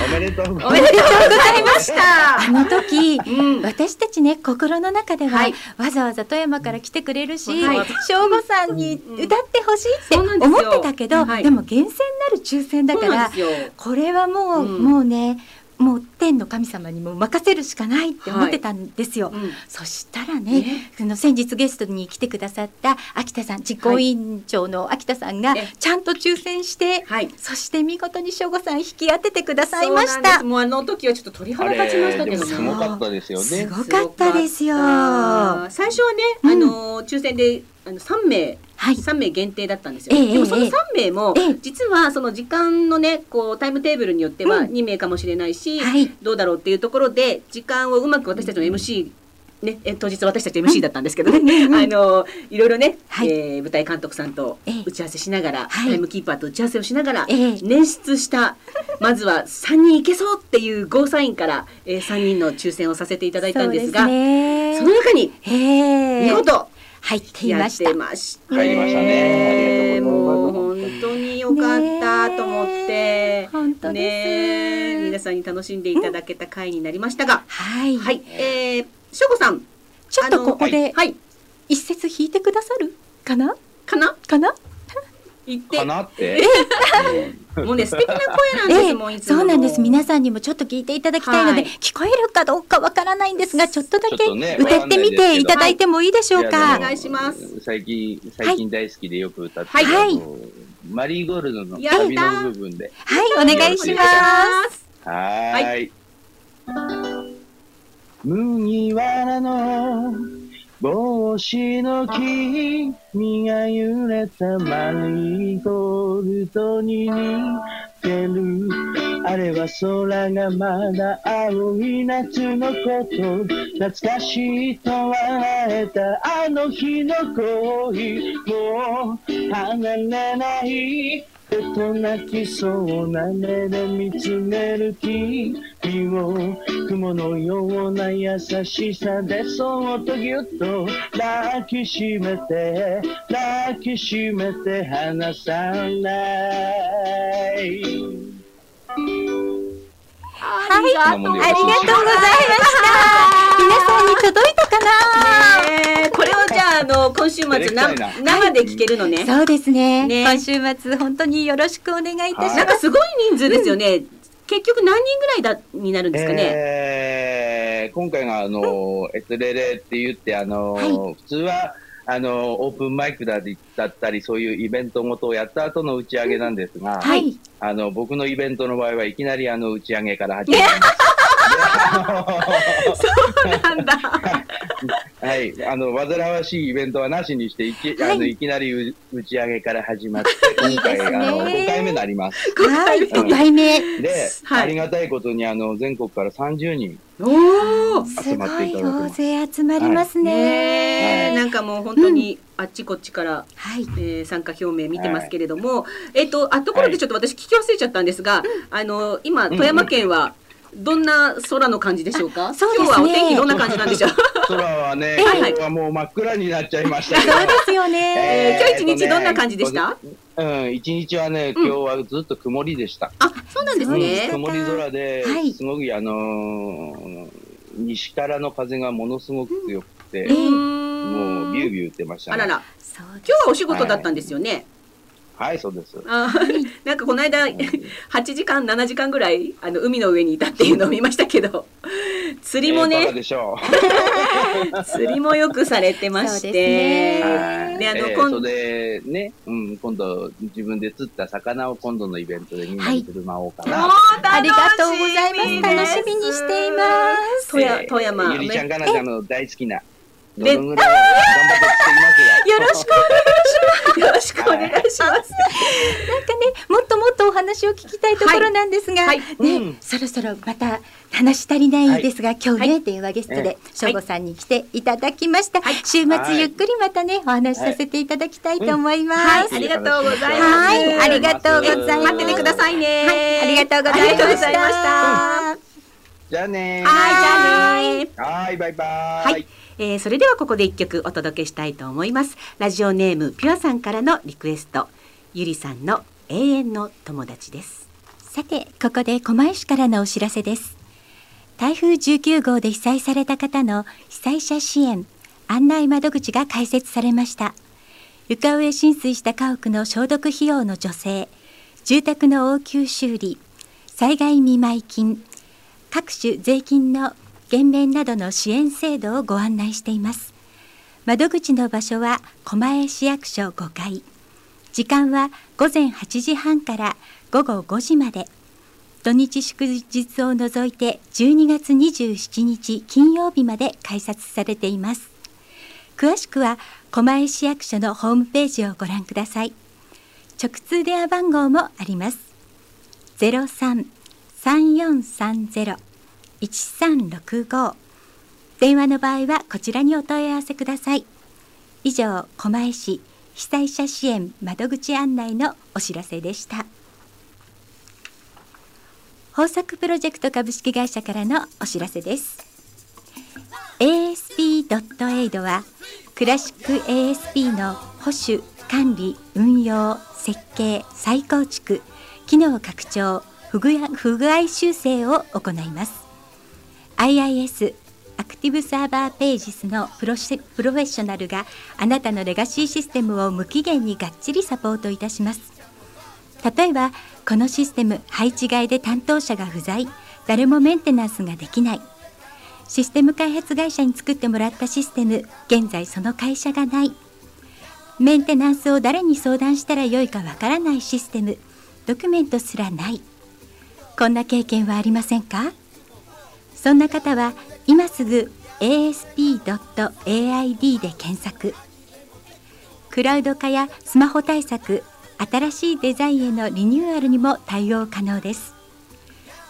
よ。おめでとうございました。あの時、うん。私たちね心の中では、はい。わざわざ富山から来てくれるしはい。省吾さんに歌ってほしいって思ってたけど、はい。でも厳選なる抽選だから。これはもう、うん。もうねもう天の神様にも任せるしかないって思ってたんですよ。うんそしたらねねその先日ゲストに来てくださった秋田さん実行委員長の秋田さんがえちゃんと抽選して、はい。そして見事に省吾さん引き当ててくださいましたそうなんです。もうあの時はちょっと鳥あ肌立ちましたけどね。すごかったですよすね。ごかったですよ。最初はね、うんあの抽選であの三名はい。三名限定だったんですよ。ええでもそのええ三名もええ。実はその時間のねこうタイムテーブルによってはうん。二名かもしれないし、はい。どうだろうっていうところで時間をうまく私たちの MC ね、え当日私たち MC だったんですけどね、あのいろいろね、はい。えー舞台監督さんとええ。打ち合わせしながら、はい。タイムキーパーと打ち合わせをしながら、ええ。捻出したまずは3人いけそうっていうゴーサインから、えー、3人の抽選をさせていただいたんですがそうね。その中に見事入っていました。て。ました。入りましたね。ありがとうございます。もう本当に良かったと思って、本当。ね皆さんに楽しんでいただけた回になりましたが、はい。はい、えー、しょこさん。ちょっとここではい。一節弾いてくださるかな？かな？かな？言ってかなって。もうね素敵な声なんです、ええもういつもそうなんです。皆さんにもちょっと聞いていただきたいので、はい聞こえるかどうかわからないんですが、ちょっとだけ歌ってみていただいてもいいでしょうか。お願いします最近、最近大好きでよく歌ってはいる、はいマリーゴールドの旅の部分で。はい、お願いします。すはーい。麦わらの帽子の君が揺れたマリーゴールドに似てるあれは空がまだ青い夏のこと懐かしいと笑えたあの日の恋もう離れないと泣きそうな目で見つめる君を雲のような優しさでそっとぎゅっと抱きしめて抱きしめて離さないはい、あありがとうございました。皆さんに届いたかな？これをじゃああの今週末な。生生で聞けるのね、そうですね。ね。今週末本当によろしくお願いいたします。なんかすごい人数ですよね、結局何人ぐらいだになるんですかね、えー今回があの、エツレレって言ってあの、は普通はあのオープンマイクだだったりそういうイベントごとをやった後の打ち上げなんですが、はい、あの僕のイベントの場合はいきなりあの打ち上げから始まります。なんだ。はい、あの煩わしいイベントはなしにしていき,、はい。あのいきなりう打ち上げから始まって今回 いいですね。あの5回目になります。はい、うん五回目。で、はい。ありがたいことにあの全国から30人お集まっていただきます。大勢集まりますね。ね。えなんかもう本当にあっちこっちから、はい。えー参加表明見てますけれども、えっ、とあところでちょっと私聞き忘れちゃったんですが、あの今富山県はどんな空の感じでしょうか、そうですね。今日はお天気どんな感じなんでしょう？空はね、はい今日はもう真っ暗になっちゃいましたけど。そうですよえね。ー今日一日どんな感じでした、うん、一日はね、うん。今日はずっと曇りでした。あそうなんですね。した曇り空で、はい。すごくあのー西からの風がものすごく強くて、ええもうビュービュー言ってましたね。あらら。今日はお仕事だったんですよね、はい、そうです。あー なんかこの間8時間7時間ぐらいあの海の上にいたっていうのを見ましたけど 釣りもねええパパ、でしょう。釣りもよくされてまして。はい。であの今ええそれでね、うん、今度自分で釣った魚を今度のイベントでみんなに振る舞おうかな。もうありがとうございます。楽しみにしています。富山富山ゆりちゃん、かなちゃんの大好きな。でどのぐらい頑張って釣っていますよ。よろしくお願いします。よろしくお願いします。なんかね、もっともっとお話を聞きたいところなんですが、はいね、うんそろそろまた話し足りないですが、今日ね、は電話ゲストえで省吾さんに来ていただきました。週末ゆっくりまたね、お話しさせていただきたいと思います。はい、ありがとうございます。はいありがとうございます待っててくださいね。はいありがとうございまありがとうございましした。た。じゃあねはい、じゃあね。はい、バイバイ。えーそれではここで一曲お届けしたいと思います。ラジオネームピュアさんからのリクエスト、ゆりさんの永遠の友達です。さて、ここで狛江市からのお知らせです。台風19号で被災された方の被災者支援案内窓口が開設されました。床上浸水した家屋の消毒費用の助成、住宅の応急修理、災害見舞金、各種税金の減免などの支援制度をご案内しています。窓口の場所は狛江市役所5階。時間は午前8時半から午後5時まで。土日祝日を除いて12月27日金曜日まで開設されています。詳しくは狛江市役所のホームページをご覧ください。直通電話番号もあります033430。1365電話の場合はこちらにお問い合わせください。以上、狛江市被災者支援窓口案内のお知らせでした。豊作プロジェクト株式会社からのお知らせです。ASP.aid はクラシック ASP の保守、管理、運用、設計、再構築、機能拡張、不具合不具合修正を行います。IIS アクティブサーバーページスのプロプロフェッショナルがあなたのレガシーシステムを無期限にがっちりサポートいたします。例えばこのシステム配置外で担当者が不在。誰もメンテナンスができない。システム開発会社に作ってもらったシステム現在その会社がない。メンテナンスを誰に相談したらよいかわからないシステム。ドキュメントすらない。こんな経験はありませんか？そんな方は今すぐ asp.aid で検索。クラウド化やスマホ対策新しいデザインへのリニューアルにも対応可能です。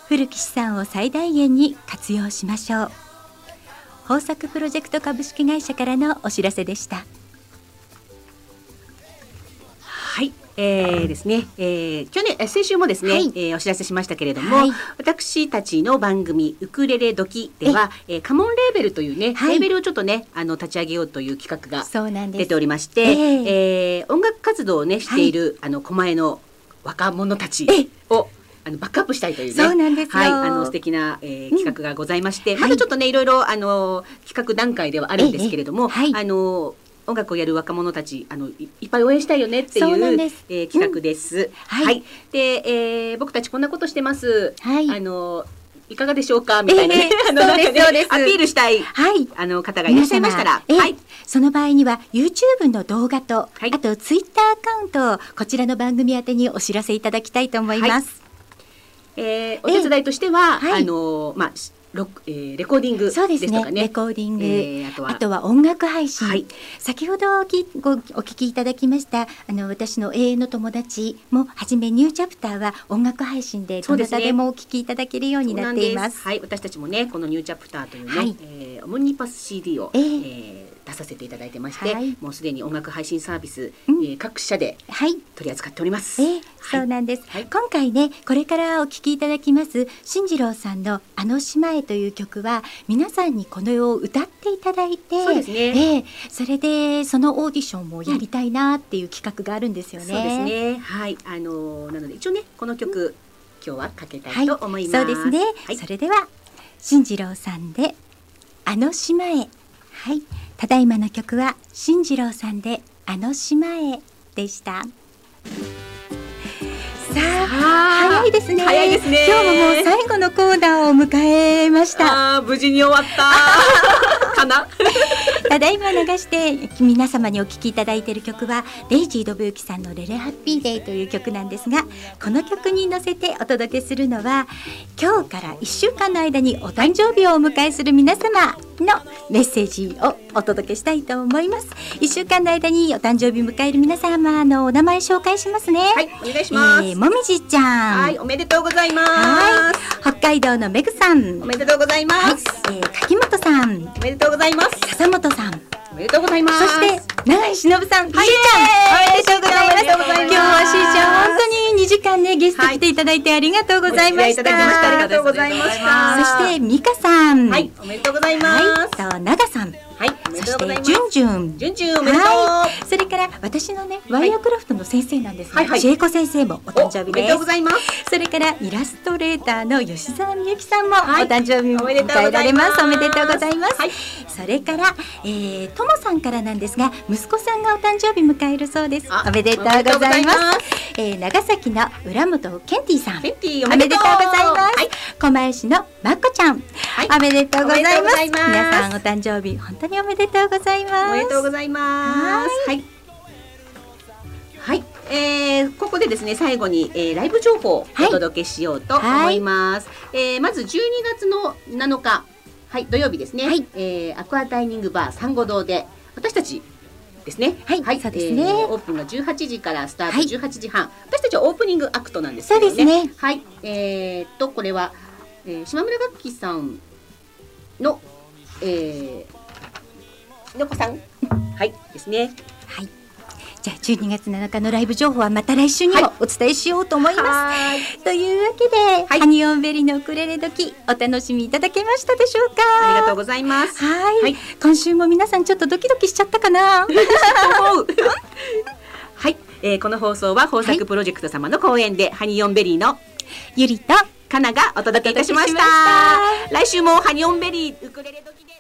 古き資産を最大限に活用しましょう。豊作プロジェクト株式会社からのお知らせでした。はい。えーですね、えー去年、えー先週もですね、はい。えーお知らせしましたけれども、はい。私たちの番組ウクレレ時では、えーカモンレーベルというね、はい。レーベルをちょっとね、あの立ち上げようという企画がそうなんです。出ておりまして、ええ。ー音楽活動をねしている、あの狛江の若者たちをあのバックアップしたいというね、そうなんですよ。はい、あの素敵な、えー企画がございまして、はい。まだちょっとねいろいろあの企画段階ではあるんですけれども、ええ。はい。あの音楽をやる若者たちあのいいっぱい応援したいよねっていそううえー企画です。はい。で、えー僕たちこんなことしてます。はい。あのいかがでしょうかみたいな。ね、ええあのそうですなんかねアピールしたいはい。あの方がいらっしゃいましたら、ええはい。その場合には YouTube の動画と、はい。あと Twitter アカウントをこちらの番組宛てにお知らせいただきたいと思います。えーお手伝いとしては、はい。あのまあしロえーレコーディングそうですね。ですとかね。レコーディング、えーあとは。あとは音楽配信、はい。先ほどおきごお聞きいただきましたあの私の永遠の友達もはじめニューチャプターは音楽配信でどなたでもお聞きいただけるようになっています。はい、私たちもね、このニューチャプターというね、はい。えーオムニパス CD を、えええー出させていただいてまして、はい。もうすでに音楽配信サービス、うん。えー各社ではい。取り扱っております。ええはい。そうなんです、はい。今回ねこれからお聞きいただきます進次郎さんの「あの島へ」という曲は皆さんにこの世を歌っていただいてそうですね。ええそれでそのオーディションもやりたいなっていう企画があるんですよね。そうですね。はい、あのーなので一応ね、この曲、今日はかけたはい。いと思います。そうですね、はい。それでは進次郎さんで「あの島へ」はいただいまの曲は進次郎さんで「あの島へ」でしたさあ早いですね。早いですね今日ももう最後のコーナーを迎えました。あー無事に終わった かな？ただいま流して皆様にお聴きいただいている曲はデイジー・ドブユキさんのレレハッピーデイという曲なんですがこの曲に乗せてお届けするのは今日から1週間の間にお誕生日をお迎えする皆様のメッセージをお届けしたいと思います。1週間の間にお誕生日を迎える皆様のお名前紹介しますね。はいお願いします、えーもみじちゃん。はいおめでとうございまはい。す北海道のめぐさん。おめでとうございまはい。す、えー柿本さん。おめでとうございます。笹本さんおめでとうございます。そして永井忍さん、しーちゃん、おめでとうございます。今日はしーちゃん、本当に2時間ね、ゲスト来ていただいてありがとうございました。お付き合いしてありがとうございましたそして、美香さん。はい。おめでとうございます。はい、と、長さん。はいそして、とうございます。じゅんじゅん。じゅんじゅんおめでとう、はい、それから私のねワイヤークラフトの先生なんですが、はいはい。千恵子先生もお誕生日おめでです。とうございますそれからイラストレーターの吉澤美由さんもおはい。誕生日を迎えられます。おめでとうございます、はい。それから、えー、ともさんからなんですが息子さんがお誕生日迎えるそうです。あおめでとうございます。ます。えー、長崎の浦本ケンティさんケンティおめでとうございます、はい。狛江市のまっこちゃん、い。おめでとうございます。おめでとうございます。皆さんお誕生日本当におめでとうございますおめでとうございます。はい。はい、えー、ここでですね最後に、えー、ライブ情報をお届けしようと思います。えーまず12月の7日、はい土曜日ですね。はいえーアクアダイニングバーサンゴ堂で私たちですね。はいそうですねえーオープンが18時からスタートはい18時半。私たちはオープニングアクトなんですけどね。そうですねはい。えー、っとこれは、えー、島村楽器さんの、えー、のこさんはいですね。はい。じゃあ12月7日のライブ情報はまた来週にもお伝えしようと思います。はい。というわけで、ハニオンベリーのウクレレ時お楽しみいただけましたでしょうか？ありがとうございます。はい、はい今週も皆さんちょっとドキドキしちゃったかな？はい、えー、この放送は豊作プロジェクト様の公演で、ハニオンベリーのゆりとかながお届けいたしました来週もハニオンベリーウクレレ時で